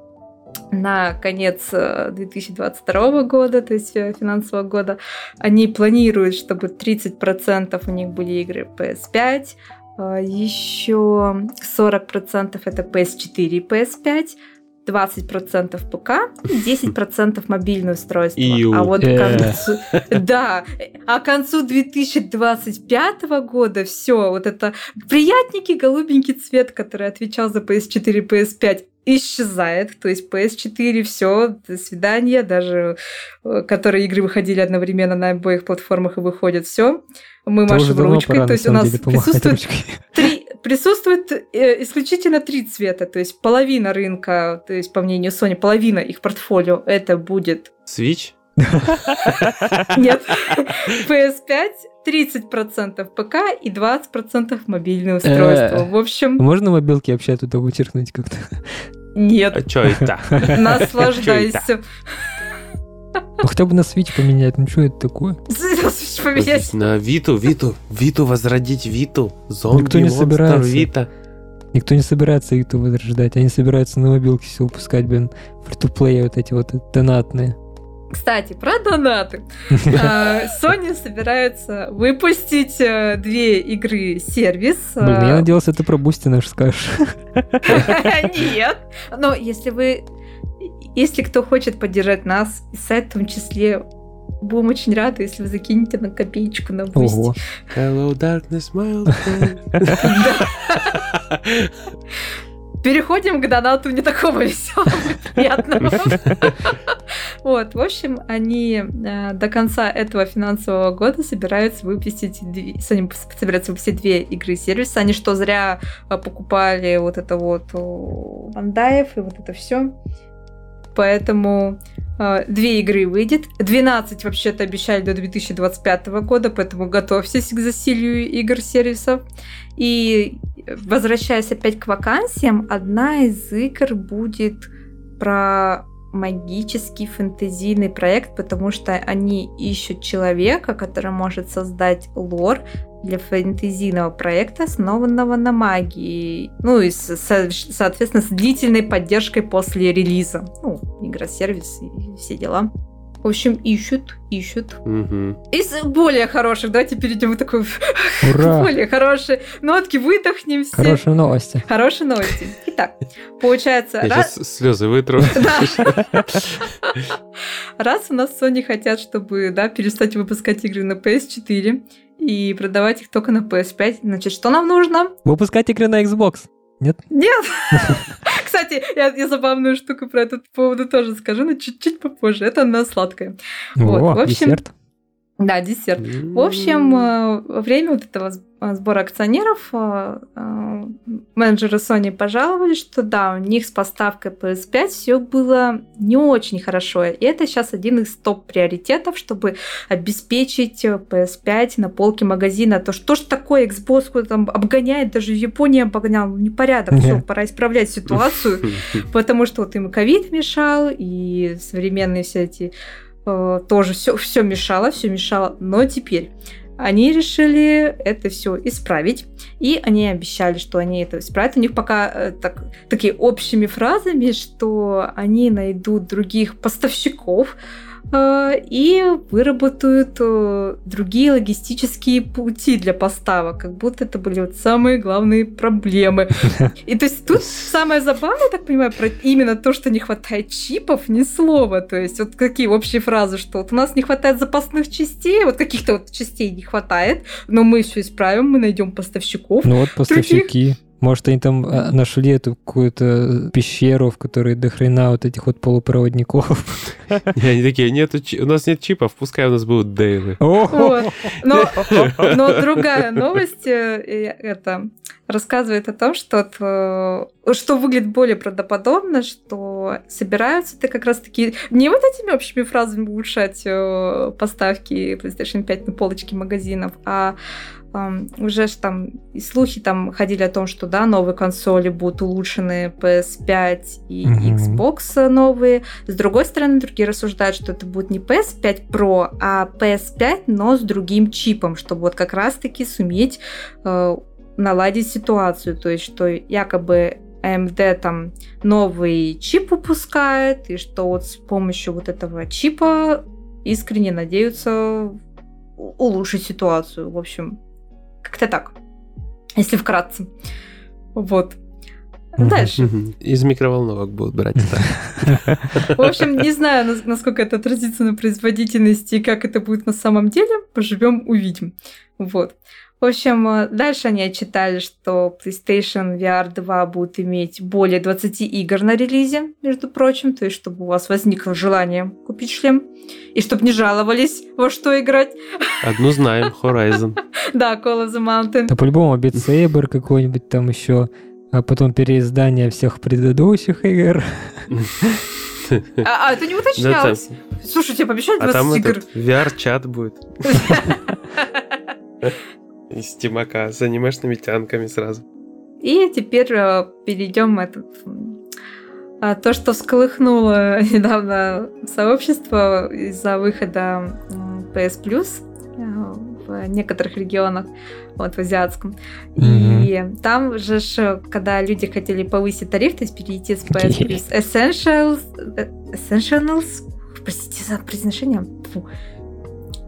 Speaker 3: на конец 2022 э, года, то есть э, финансового года, они планируют, чтобы 30% у них были игры PS5, еще 40% это PS4 и PS5, 20% ПК и 10% <laughs> мобильное устройство.
Speaker 1: Ию.
Speaker 3: А вот к
Speaker 2: Э.
Speaker 3: концу... <laughs> Да, а к концу 2025 года все, вот это приятненький голубенький цвет, который отвечал за PS4 и PS5, исчезает. То есть PS4 все, до свидания, даже э, которые игры выходили одновременно на обоих платформах и выходят, все. Мы машем ручкой,
Speaker 2: пора,
Speaker 3: то есть у нас присутствует три, присутствует э, исключительно три цвета, то есть половина рынка, то есть по мнению Sony, половина их портфолио это будет
Speaker 1: Switch? <laughs>
Speaker 3: нет PS5, 30% ПК и 20% мобильное устройство.
Speaker 2: Э.
Speaker 3: В общем,
Speaker 2: Можно мобилки вообще туда вычеркнуть как-то?
Speaker 3: нет, <laughs>
Speaker 1: А чё это?
Speaker 3: наслаждайся.
Speaker 2: Ну хотя бы на Switch поменять, ну что это такое? <laughs>
Speaker 3: Поменять.
Speaker 1: На Виту, Виту, Виту возродить Виту. Зомби,
Speaker 2: Никто не
Speaker 1: монстр,
Speaker 2: собирается.
Speaker 1: Вита.
Speaker 2: Никто не собирается их возрождать, они собираются на мобилке все выпускать, блин, free-to-play вот эти вот донатные.
Speaker 3: Кстати, про донаты. <laughs> А, Sony собирается выпустить э, две игры сервис.
Speaker 2: Блин, я
Speaker 3: А,
Speaker 2: надеялся, ты про Бусти наш скажешь. <laughs>
Speaker 3: Нет. Но если вы... Если кто хочет поддержать нас, и сайт в том числе, будем очень рады, если вы закинете на копеечку на Boosty.
Speaker 2: Ого.
Speaker 1: Hello, darkness, my old friend. <laughs>
Speaker 3: Переходим к донату не такого веселого приятного. <laughs> Вот, в общем, они э, до конца этого финансового года собираются выпустить, Sony собираются выпустить две игры сервиса. Они что, зря э, покупали вот это вот у Бандаев и вот это все. Поэтому две игры выйдет. 12 вообще-то обещали до 2025 года, поэтому готовьтесь к засилию игр сервисов. И возвращаясь опять к вакансиям, одна из игр будет про магический фэнтезийный проект, потому что они ищут человека, который может создать лор для фэнтезийного проекта, основанного на магии. Ну и, со- со- соответственно, с длительной поддержкой после релиза. Ну, игра-сервис и все дела. В общем, ищут, ищут.
Speaker 1: Мгм.
Speaker 3: Из более хороших, давайте перейдем к такой <laughs>
Speaker 2: Ура!
Speaker 3: более хорошие нотки, выдохнем все.
Speaker 2: Хорошие новости.
Speaker 3: Хорошие новости. Итак, <laughs> получается,
Speaker 1: Я
Speaker 3: раз,
Speaker 1: сейчас слезы вытру. <laughs>
Speaker 3: да. раз у нас Sony хотят, чтобы да, перестать выпускать игры на PS4 и продавать их только на PS5, значит, что нам нужно?
Speaker 2: Выпускать игры на Xbox. Нет?
Speaker 3: Нет! <laughs> <laughs> Кстати, я, я забавную штуку про этот поводу тоже скажу, но чуть-чуть попозже. Это на сладкое. Вот,
Speaker 2: О,
Speaker 3: в общем,
Speaker 2: десерт.
Speaker 3: Да, десерт. В общем, э, время вот этого э, сбора акционеров э, менеджеры Sony пожаловались, что да, у них с поставкой PS5 все было не очень хорошо. И это сейчас один из топ-приоритетов, чтобы обеспечить э, PS5 на полке магазина. То что ж такое Xbox там обгоняет, даже в Японии обгонял, ну, непорядок, все, пора исправлять ситуацию. <laughs> Потому что вот им ковид мешал, и современные все эти э, тоже все, все мешало, все мешало. Но теперь они решили это все исправить. И они обещали, что они это исправят. У них пока э, так, такие общими фразами, что они найдут других поставщиков и выработают э, другие логистические пути для поставок, как будто это были вот самые главные проблемы. И то есть тут самое забавное, так понимаю, про именно то, что не хватает чипов, ни слова. То есть вот какие общие фразы, что вот у нас не хватает запасных частей, вот каких-то вот частей не хватает, но мы все исправим, мы найдем поставщиков.
Speaker 2: Ну вот поставщики. Может, они там а, нашли эту какую-то пещеру, в которой до хрена вот этих вот полупроводников. <laughs>
Speaker 1: И они такие, нет, у нас нет чипов, пускай у нас будут дейлы.
Speaker 2: О,
Speaker 3: Вот. Но, но другая новость, э, э, это рассказывает о том, что, э, что выглядит более правдоподобно, что собираются ты как раз таки не вот этими общими фразами улучшать э, поставки PlayStation 5 на полочке магазинов, а уже ж там и слухи там ходили о том, что да, новые консоли будут улучшены PS5 и mm-hmm. Xbox новые. С другой стороны, другие рассуждают, что это будет не PS5 Pro, а PS5, но с другим чипом, чтобы вот как раз-таки суметь э, наладить ситуацию. То есть, что якобы AMD там новый чип выпускает, и что вот с помощью вот этого чипа искренне надеются улучшить ситуацию. В общем, как-то так, если вкратце. Вот. Дальше.
Speaker 1: Из микроволновок будут брать.
Speaker 3: В общем, не знаю, насколько это отразится на производительности и как это будет на самом деле. Поживем, увидим. Вот. В общем, э, дальше они отчитали, что PlayStation VR 2 будет иметь более 20 игр на релизе, между прочим, то есть чтобы у вас возникло желание купить шлем, и чтобы не жаловались, во что играть.
Speaker 1: Одну знаем, Horizon. <laughs>
Speaker 3: Да, Call of the Mountain.
Speaker 2: Да по-любому Beat Saber какой-нибудь там еще, а потом переиздание всех предыдущих игр.
Speaker 3: А, а это не уточнялось. Слушай, тебе пообещали 20
Speaker 1: а там
Speaker 3: игр?
Speaker 1: VR-чат будет. <laughs> <laughs> Из Тимака с анимешными тянками сразу.
Speaker 3: И теперь э, перейдем этот а, то, что всколыхнуло <laughs> недавно сообщество из-за выхода PS Plus э, в некоторых регионах, вот в азиатском. Mm-hmm. И там же, когда люди хотели повысить тариф, то есть перейти с PS Plus Essentials, э, Essentials, простите за произношение, Фу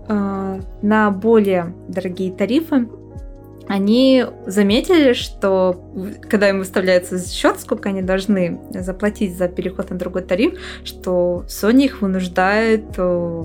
Speaker 3: на более дорогие тарифы, они заметили, что когда им выставляется счет, сколько они должны заплатить за переход на другой тариф, что Sony их вынуждает э,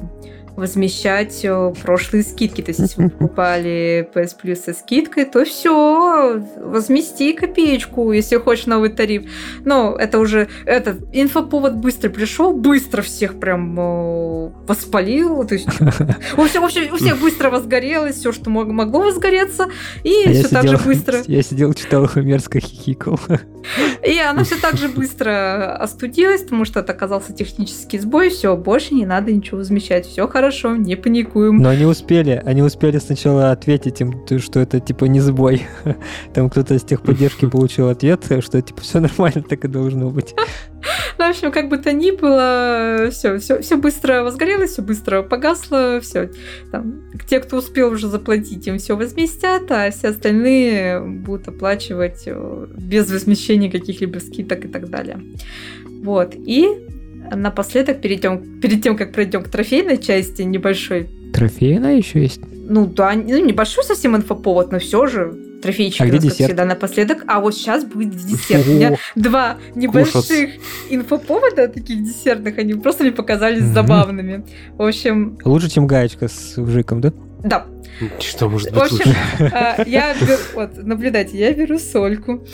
Speaker 3: возмещать э, прошлые скидки. То есть, если вы <laughs> покупали PS Plus со скидкой, то все, возмести копеечку, если хочешь новый тариф. Но это уже этот инфоповод быстро пришел, быстро всех прям э, воспалил. То есть <laughs> у всех, у всех быстро возгорелось, все, что могло возгореться, и а все так же быстро. <laughs>
Speaker 2: Я сидел, читал их мерзко хихикал.
Speaker 3: И она все так же быстро остудилась, потому что это оказался технический сбой, все, больше не надо ничего возмещать, все хорошо, не паникуем.
Speaker 2: Но они успели, они успели сначала ответить им, что это типа не сбой. <laughs> Там кто-то из техподдержки <laughs> получил ответ, что типа все нормально, так и должно быть. <laughs>
Speaker 3: Ну, в общем, как бы то ни было, все, все, все быстро возгорелось, все быстро погасло, все. Там, те, кто успел уже заплатить, им все возместят, а все остальные будут оплачивать э, без возмещения каких-либо скидок и так далее. Вот. И напоследок перейдем, перед тем, как пройдем к трофейной части небольшой.
Speaker 2: Трофейная еще есть?
Speaker 3: Ну да, ну небольшой совсем инфоповод, но все же трофейчик а
Speaker 2: где десерт?
Speaker 3: всегда напоследок. А вот сейчас будет десерт. У меня два небольших инфоповода таких десертных, они просто мне показались забавными. В общем...
Speaker 2: Лучше, чем гаечка с вжиком, да?
Speaker 3: Да.
Speaker 1: Что может быть В
Speaker 3: общем, а, я беру, вот, наблюдайте, я беру сольку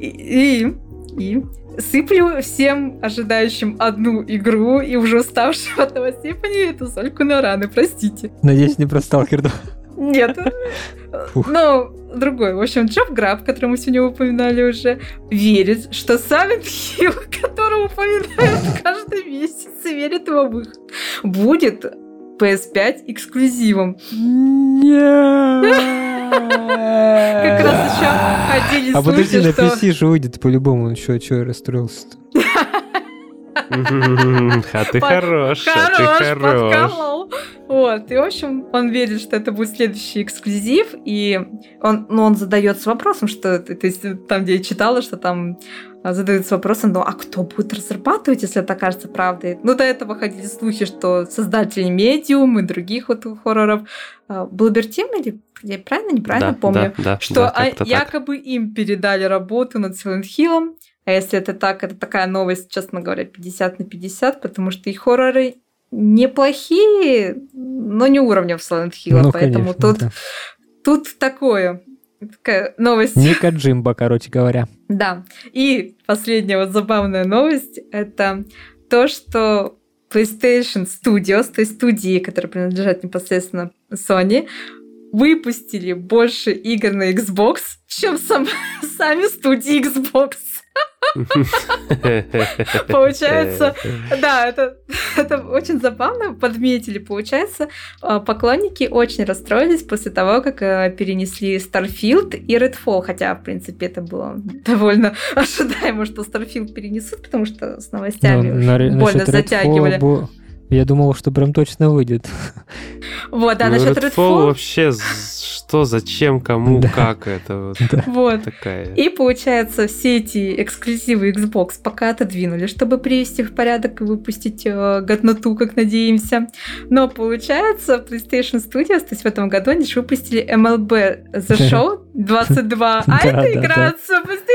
Speaker 3: и, и сыплю всем ожидающим одну игру и уже уставшим от этого степени эту сольку на раны, простите.
Speaker 2: Надеюсь, не про Сталкер, да?
Speaker 3: Нет. Ну, другой. В общем, Джоб Граб, который мы сегодня упоминали уже, верит, что Silent Hill, которого упоминают каждый месяц, и верит в выход, будет PS5 эксклюзивом. Как раз еще ходили
Speaker 2: А подожди, на PC же выйдет по-любому. Еще что я расстроился-то?
Speaker 1: А ты хорош, а ты хорош.
Speaker 3: Вот, и, в общем, он верит, что это будет следующий эксклюзив, и он, ну, он задается вопросом, что, то есть, там, где я читала, что там а, задаются вопросом, ну, а кто будет разрабатывать, если это окажется правдой? Ну, до этого ходили слухи, что создатели Medium и других вот хорроров Bloober Team, или я правильно, неправильно
Speaker 1: да,
Speaker 3: помню,
Speaker 1: да, да,
Speaker 3: что
Speaker 1: да,
Speaker 3: а, якобы им передали работу над Silent Hill, а если это так, это такая новость, честно говоря, 50 на 50, потому что и хорроры неплохие, но не уровня в Silent Hill, ну, поэтому конечно, тут, да. тут такое. Такая новость.
Speaker 2: Не Каджимба, короче говоря.
Speaker 3: Да. И последняя вот забавная новость – это то, что PlayStation Studios, то есть студии, которые принадлежат непосредственно Sony, выпустили больше игр на Xbox, чем сам, <laughs> сами студии Xbox. <laughs> Получается, да, это, <laughs> это очень забавно, подметили. Получается, а, поклонники очень расстроились после того, как э, перенесли Starfield и Redfall, хотя, в принципе, это было довольно ожидаемо, что Starfield перенесут, потому что с новостями
Speaker 2: Ну, на-
Speaker 3: больно
Speaker 2: Redfall
Speaker 3: затягивали.
Speaker 2: бу- Я думал, что прям точно выйдет.
Speaker 3: Вот, да,
Speaker 1: Ну,
Speaker 3: насчет
Speaker 1: Redfall
Speaker 3: Redfall.
Speaker 1: вообще что, зачем, кому,
Speaker 2: Да.
Speaker 1: как это вот
Speaker 2: Да.
Speaker 3: Вот.
Speaker 1: такая.
Speaker 3: И получается, все эти эксклюзивы Xbox пока отодвинули, чтобы привести в порядок и выпустить э, годноту, как надеемся. Но получается, PlayStation Studios, то есть в этом году они же выпустили MLB The <laughs> Show 22, а это игра от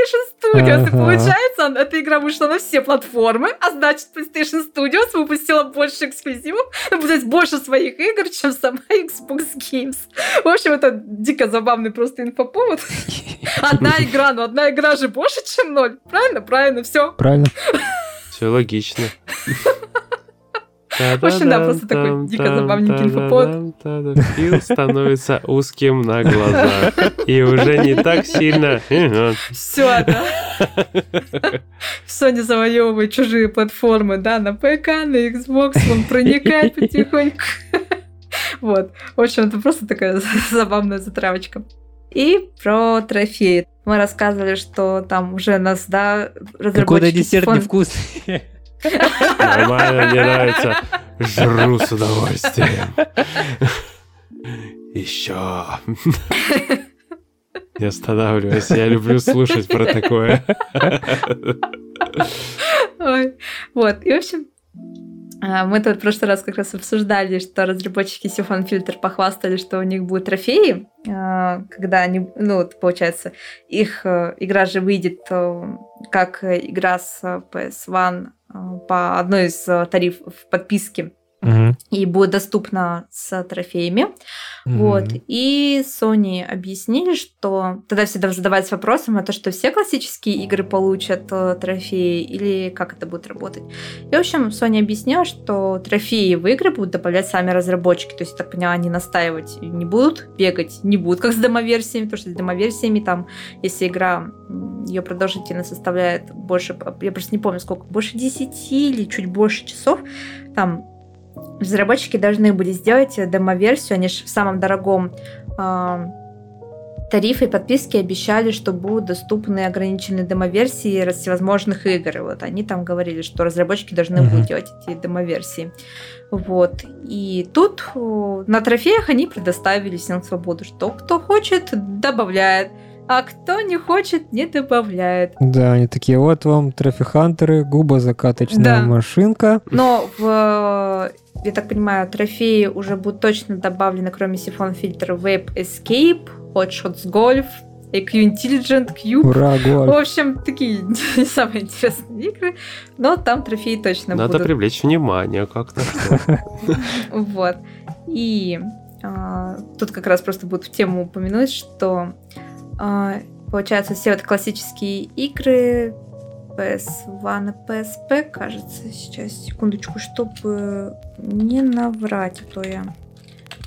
Speaker 3: PlayStation Studios. И
Speaker 2: Ага.
Speaker 3: получается, он- эта игра вышла на все платформы, а значит, PlayStation Studios выпустила больше эксклюзивов, <laughs> то есть больше своих игр, чем сама Xbox Games. В общем, это дико забавный просто инфоповод. <laughs> Одна игра, но одна игра же больше, чем ноль. Правильно? Правильно, все.
Speaker 2: Правильно? <laughs>
Speaker 1: Все логично.
Speaker 3: В общем, да, просто такой дико забавненький
Speaker 1: инфопод. Фил становится узким на глазах. И уже не так сильно...
Speaker 3: Все, да. Все не завоевывает чужие платформы, да, на ПК, на Xbox, он проникает потихоньку. Вот. В общем, это просто такая забавная затравочка. И про трофеи. Мы рассказывали, что там уже нас, да,
Speaker 2: Какой-то
Speaker 3: разработчики
Speaker 2: десерт
Speaker 3: Сифон-
Speaker 2: невкусный. <laughs>
Speaker 1: Нормально, мне нравится. Жру с удовольствием. Еще. Не останавливайся, я люблю слушать про такое.
Speaker 3: Ой. Вот, и в общем, мы тут в прошлый раз как раз обсуждали, что разработчики Siphon Filter похвастали, что у них будут трофеи, а, когда они, ну, получается, их э, игра же выйдет э, как игра с э, PS1 э, по одной из тарифов подписки И будет доступна с трофеями. Вот. И Sony объяснили, что тогда всегда задавались вопросом, а то, что все классические игры получат э, трофеи или как это будет работать. И, в общем, Sony объяснила, что трофеи в игры будут добавлять сами разработчики. То есть, я так поняла, они настаивать не будут, бегать не будут, как с демоверсиями, потому что с демоверсиями там, если игра, ее продолжительность составляет больше, я просто не помню сколько, больше 10 или чуть больше часов, там разработчики должны были сделать демо-версию. Они же в самом дорогом а, тарифе и подписке обещали, что будут доступны ограниченные демо-версии всевозможных игр. И вот они там говорили, что разработчики должны
Speaker 2: Мгм.
Speaker 3: будут делать эти демо-версии. Вот. И тут о, на трофеях они предоставили всем свободу, что кто хочет, добавляет, а кто не хочет, не добавляет.
Speaker 2: Да, они такие, вот вам трофи-хантеры, губозакаточная
Speaker 3: Да.
Speaker 2: машинка.
Speaker 3: Но в, я так понимаю, трофеи уже будут точно добавлены, кроме сифон фильтра, Vape Escape, Hot Shots Golf, EQ Intelligent, Cube.
Speaker 2: Ура,
Speaker 3: В общем, такие <laughs> не самые интересные игры, но там трофеи точно
Speaker 1: Надо
Speaker 3: будут.
Speaker 1: привлечь внимание как-то. <laughs>
Speaker 3: Вот. И а, тут как раз просто будет в тему упомянуть, что получается все вот классические игры PS1 и PSP, кажется, сейчас, секундочку, чтобы не наврать, а то я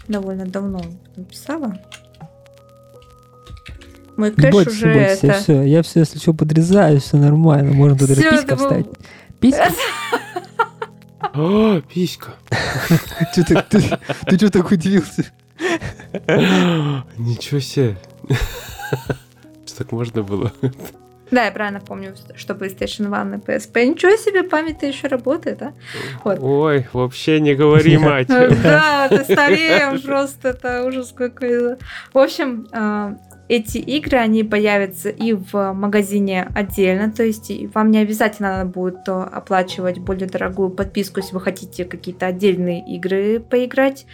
Speaker 3: довольно давно написала. Мой кэш
Speaker 2: не
Speaker 3: уже
Speaker 2: бойтесь, я
Speaker 3: это...
Speaker 2: все, я все, если что, подрезаю, все нормально, можно туда писька вставить. Писька?
Speaker 1: О, <laughs> писька. <laughs>
Speaker 2: Ты- Ты ты что так удивился?
Speaker 1: Ничего себе. <laughs> Что так можно было?
Speaker 3: Да, я правильно помню, что PlayStation 1 и PSP. Ничего себе, память-то еще работает, а? Вот.
Speaker 1: Ой, вообще не говори, <laughs> мать.
Speaker 3: Да, ты стареем просто, это ужас какой-то. В общем, а, эти игры, они появятся и в магазине отдельно, то есть вам не обязательно надо будет э, оплачивать более дорогую подписку, если вы хотите какие-то отдельные игры поиграть.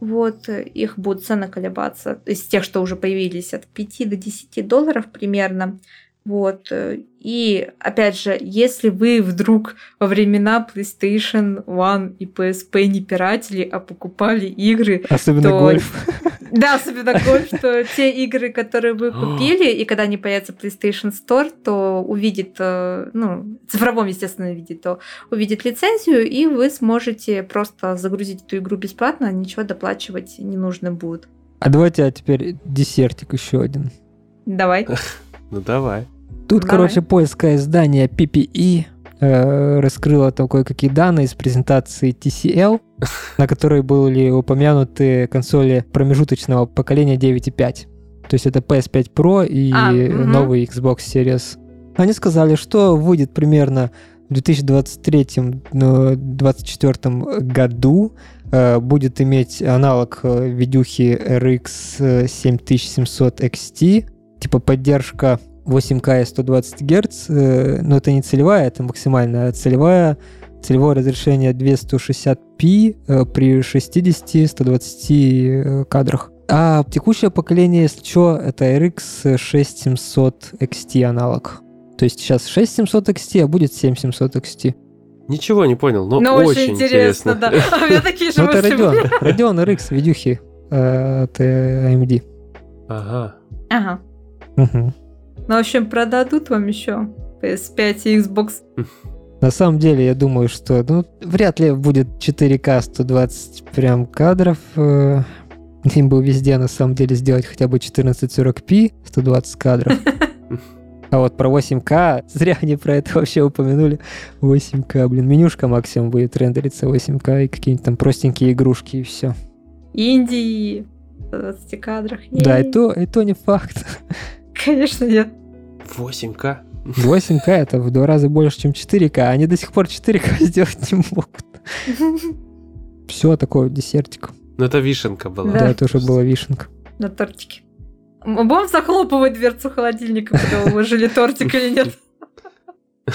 Speaker 3: Вот, э, их будут цены колебаться из тех, что уже появились, от 5 до 10 долларов примерно. Вот. э, И, опять же, если вы вдруг во времена PlayStation 1 и PSP не пиратели, а покупали игры,
Speaker 2: Особенно
Speaker 3: То-
Speaker 2: гольф. <laughs>
Speaker 3: да, особенно гольф, что те игры, которые вы <gasps> купили, и когда они появятся в PlayStation Store, то увидит, э, ну, в цифровом, естественно, виде, то увидит лицензию, и вы сможете просто загрузить эту игру бесплатно, ничего доплачивать не нужно будет.
Speaker 2: А давайте а теперь десертик еще один.
Speaker 3: Давай. <laughs>
Speaker 1: Ну давай.
Speaker 2: Тут,
Speaker 3: Давай.
Speaker 2: короче, польское издание PPE э, раскрыло там кое-какие данные из презентации TCL, <laughs> на которой были упомянуты консоли промежуточного поколения 9.5. То есть это PS5 Pro и
Speaker 3: А, мгм.
Speaker 2: новый Xbox Series. Они сказали, что выйдет примерно в 2023-2024 году э, будет иметь аналог э, видюхи RX 7700 XT, типа поддержка 8К и 120 Гц, э, но это не целевая, это максимальная, а целевая целевое разрешение 2160p э, при 60-120 э, кадрах. А текущее поколение, если что, это RX 6700 XT аналог. То есть сейчас 6700 XT, а будет 7700 XT.
Speaker 1: Ничего не понял, но
Speaker 3: Ну,
Speaker 1: очень, интересно.
Speaker 3: да. А <laughs> у меня такие же
Speaker 2: Ну, это. Radeon, <laughs> Radeon RX видюхи э, от AMD.
Speaker 1: Ага.
Speaker 3: Ага. Ну, в общем, продадут вам еще PS5 и Xbox.
Speaker 2: На самом деле, я думаю, что ну, вряд ли будет 4К 120 прям кадров. э, Им бы везде, на самом деле, сделать хотя бы 1440p 120 кадров. <laughs> А вот про 8К, зря они про это вообще упомянули. 8К, блин, менюшка максимум будет рендериться 8К и какие-нибудь там простенькие игрушки и все.
Speaker 3: Индии. в 20 кадрах.
Speaker 2: Да, и то, и то не факт.
Speaker 3: Конечно, нет.
Speaker 1: 8К.
Speaker 2: 8К это в два раза больше, чем 4К. а Они до сих пор 4К <laughs> сделать не могут. Все, такой вот десертик.
Speaker 1: Ну это вишенка была.
Speaker 3: Да.
Speaker 2: Да, это уже была вишенка.
Speaker 3: На тортике. Мы будем захлопывать дверцу холодильника, когда уложили тортик или нет?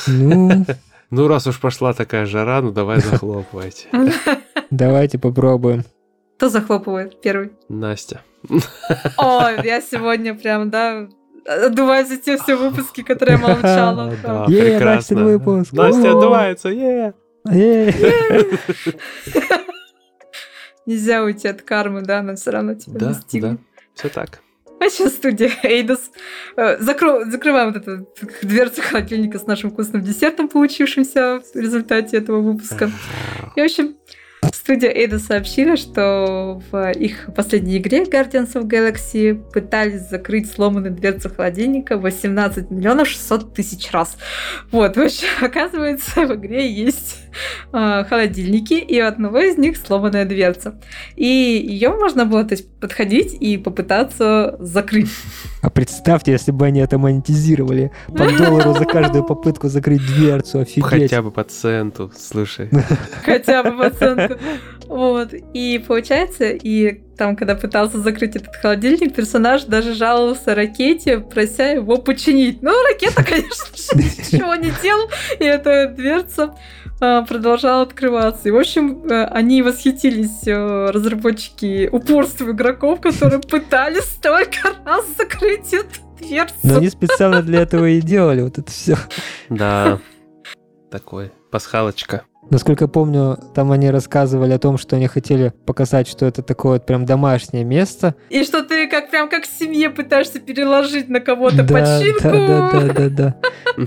Speaker 2: Ну,
Speaker 1: Ну раз уж пошла такая жара, ну давай захлопывайте. <laughs>
Speaker 2: давайте попробуем.
Speaker 3: Кто захлопывает первый?
Speaker 1: Настя.
Speaker 3: Ой, я сегодня прям, да, отдуваюсь за те все выпуски, которые я молчала. <laughs>
Speaker 1: Да,
Speaker 2: Е,
Speaker 1: прекрасно.
Speaker 2: Настя, выпуск.
Speaker 1: Настя отдувается, е. <laughs>
Speaker 3: Нельзя уйти от кармы, да, она все равно тебя
Speaker 1: Да, да,
Speaker 3: настигнет.
Speaker 1: все так.
Speaker 3: А сейчас студия Эйдос. Э, закро- Закрываем вот эту дверцу холодильника с нашим вкусным десертом, получившимся в результате этого выпуска. И, в общем, студия Эйдос сообщила, что в их последней игре Guardians of Galaxy пытались закрыть сломанную дверцу холодильника 18 миллионов 600 тысяч раз. Вот, в общем, <laughs> оказывается, в игре есть э, холодильники, и у одного из них сломанная дверца. И ее можно было то есть, подходить и попытаться закрыть.
Speaker 2: А представьте, если бы они это монетизировали. По доллару за каждую <laughs> попытку закрыть дверцу, офигеть.
Speaker 1: Хотя бы по центу, слушай.
Speaker 3: хотя бы процентов. Вот. И получается, и там, когда пытался закрыть этот холодильник, персонаж даже жаловался ракете, прося его починить. Ну, ракета, <laughs> конечно же, ничего не делал, и эта дверца а, продолжала открываться. И, в общем, э, они восхитились, э, разработчики, упорством игроков, которые пытались столько раз закрыть эту дверцу.
Speaker 2: Но они специально для этого и делали вот это все.
Speaker 1: Да. Такой, пасхалочка.
Speaker 2: Насколько помню, там они рассказывали о том, что они хотели показать, что это такое вот прям домашнее место.
Speaker 3: И что ты как прям как в семье пытаешься переложить на кого-то
Speaker 2: да,
Speaker 3: починку.
Speaker 2: да, да, да, да, да. <laughs>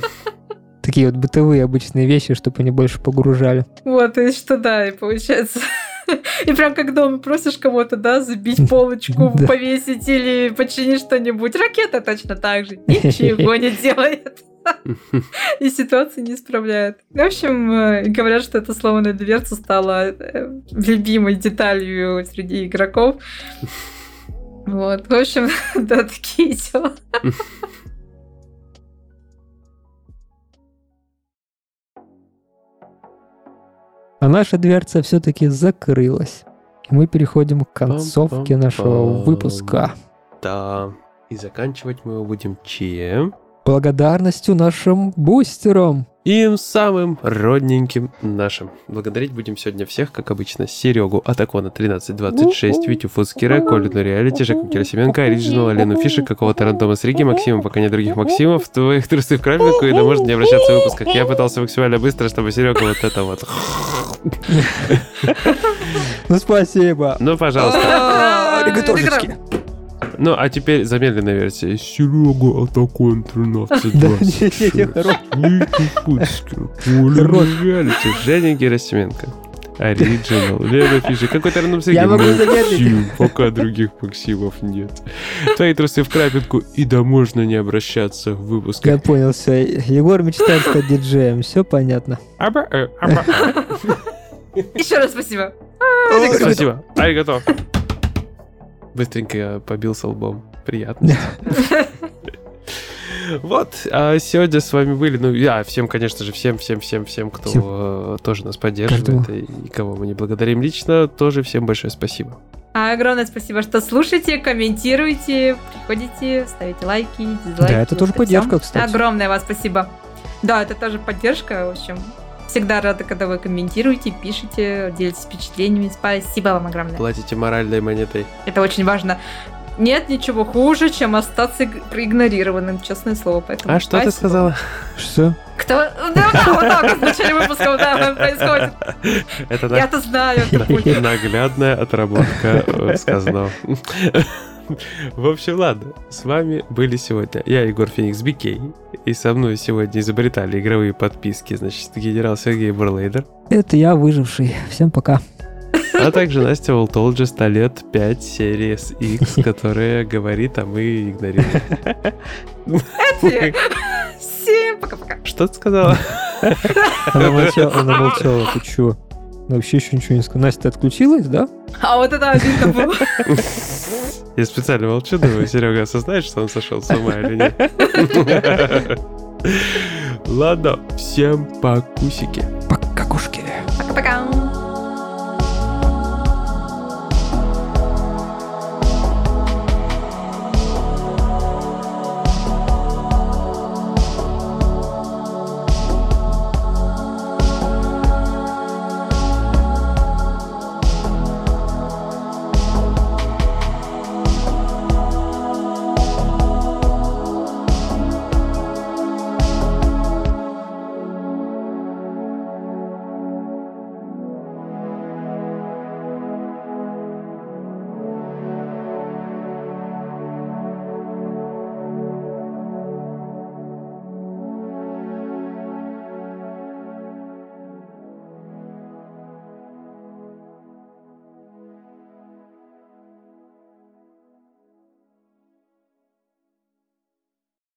Speaker 2: Такие вот бытовые обычные вещи, чтобы они больше погружали.
Speaker 3: Вот, и что да, и получается. <laughs> И прям как дома просишь кого-то, да, забить <laughs> полочку, повесить или починить что-нибудь. Ракета точно так же ничего не делает. <laughs> И ситуации не исправляет. В общем, э, говорят, что эта сломанная дверца стала э, любимой деталью среди игроков. Вот, в общем, <laughs> да, такие дела.
Speaker 2: А наша дверца все-таки закрылась. И мы переходим к концовке нашего выпуска.
Speaker 1: Да. И заканчивать мы его будем чем?
Speaker 2: Благодарностью нашим бустерам.
Speaker 1: Им самым родненьким нашим. Благодарить будем сегодня всех, как обычно, Серегу, Атакона 1326, Витю Фускера, Колю Реалити, Жеку Герасименко, Ориджинал, Алену Фишек, какого-то рандома с Риги, Максима, пока нет других Максимов, твоих трусы в крапинку, и да может не обращаться в выпусках. Я пытался максимально быстро, чтобы Серега вот это вот.
Speaker 2: Ну, спасибо.
Speaker 1: Ну, пожалуйста. Ну, а теперь замедленная версия. Серега, Атакон
Speaker 2: Да,
Speaker 1: 1326.
Speaker 2: не-не-не, хорош.
Speaker 1: Витя Фускер, Коля
Speaker 2: Хорош.
Speaker 1: Реалити, Женя Герасименко. Оригинал. Лена пишет, какой-то рандом
Speaker 2: Я могу.
Speaker 1: Максим, пока других Максимов нет. Твои трусы в крапинку, и да можно не обращаться в выпуске.
Speaker 2: Я понял, все. Егор мечтает стать диджеем, все понятно.
Speaker 1: Аба, аба, э.
Speaker 3: Еще раз спасибо.
Speaker 1: Спасибо. Ай, готов. Быстренько побился лбом. Приятно. Вот, а сегодня с вами были, ну, я всем, конечно же, всем, всем, всем, всем, кто
Speaker 2: Всем.
Speaker 1: э, тоже нас поддерживает и, и кого мы не благодарим лично, тоже всем большое спасибо.
Speaker 3: А огромное спасибо, что слушаете, комментируете, приходите, ставите лайки, дизлайки.
Speaker 2: Да, это тоже поддержка, кстати.
Speaker 3: Огромное вас спасибо. Да, это тоже поддержка, в общем. Всегда рада, когда вы комментируете, пишете, делитесь впечатлениями. Спасибо вам огромное.
Speaker 1: Платите моральной монетой.
Speaker 3: Это очень важно. Нет ничего хуже, чем остаться иг- проигнорированным, честное слово. Поэтому
Speaker 1: А что ты
Speaker 3: спасибо.
Speaker 1: сказала?
Speaker 2: Что?
Speaker 3: Кто? Да, вот так вот в начале выпуска вот так вот происходит.
Speaker 1: Это
Speaker 3: Я-то знаю, это <laughs>
Speaker 1: наглядная отработка э, сказанного. В общем, ладно, с вами были сегодня я, Егор Феникс Бикей, и со мной сегодня изобретали игровые подписки, значит, генерал Сергей Бурлейдер,
Speaker 2: Это я выживший. Всем пока.
Speaker 1: а также Настя Волтолджест лет 5 Series X, которая говорит, а мы игнорируем.
Speaker 3: Всем пока-пока.
Speaker 1: Что ты сказала?
Speaker 2: Она молчала, она молчала. Ты чё? Она вообще еще ничего не сказала. Настя, ты отключилась, да?
Speaker 3: А вот это обидно было.
Speaker 1: Я специально молчу, думаю, Серега осознает, что он сошел с ума или нет. <laughs> Ладно, всем покусики.
Speaker 2: Пока, куша.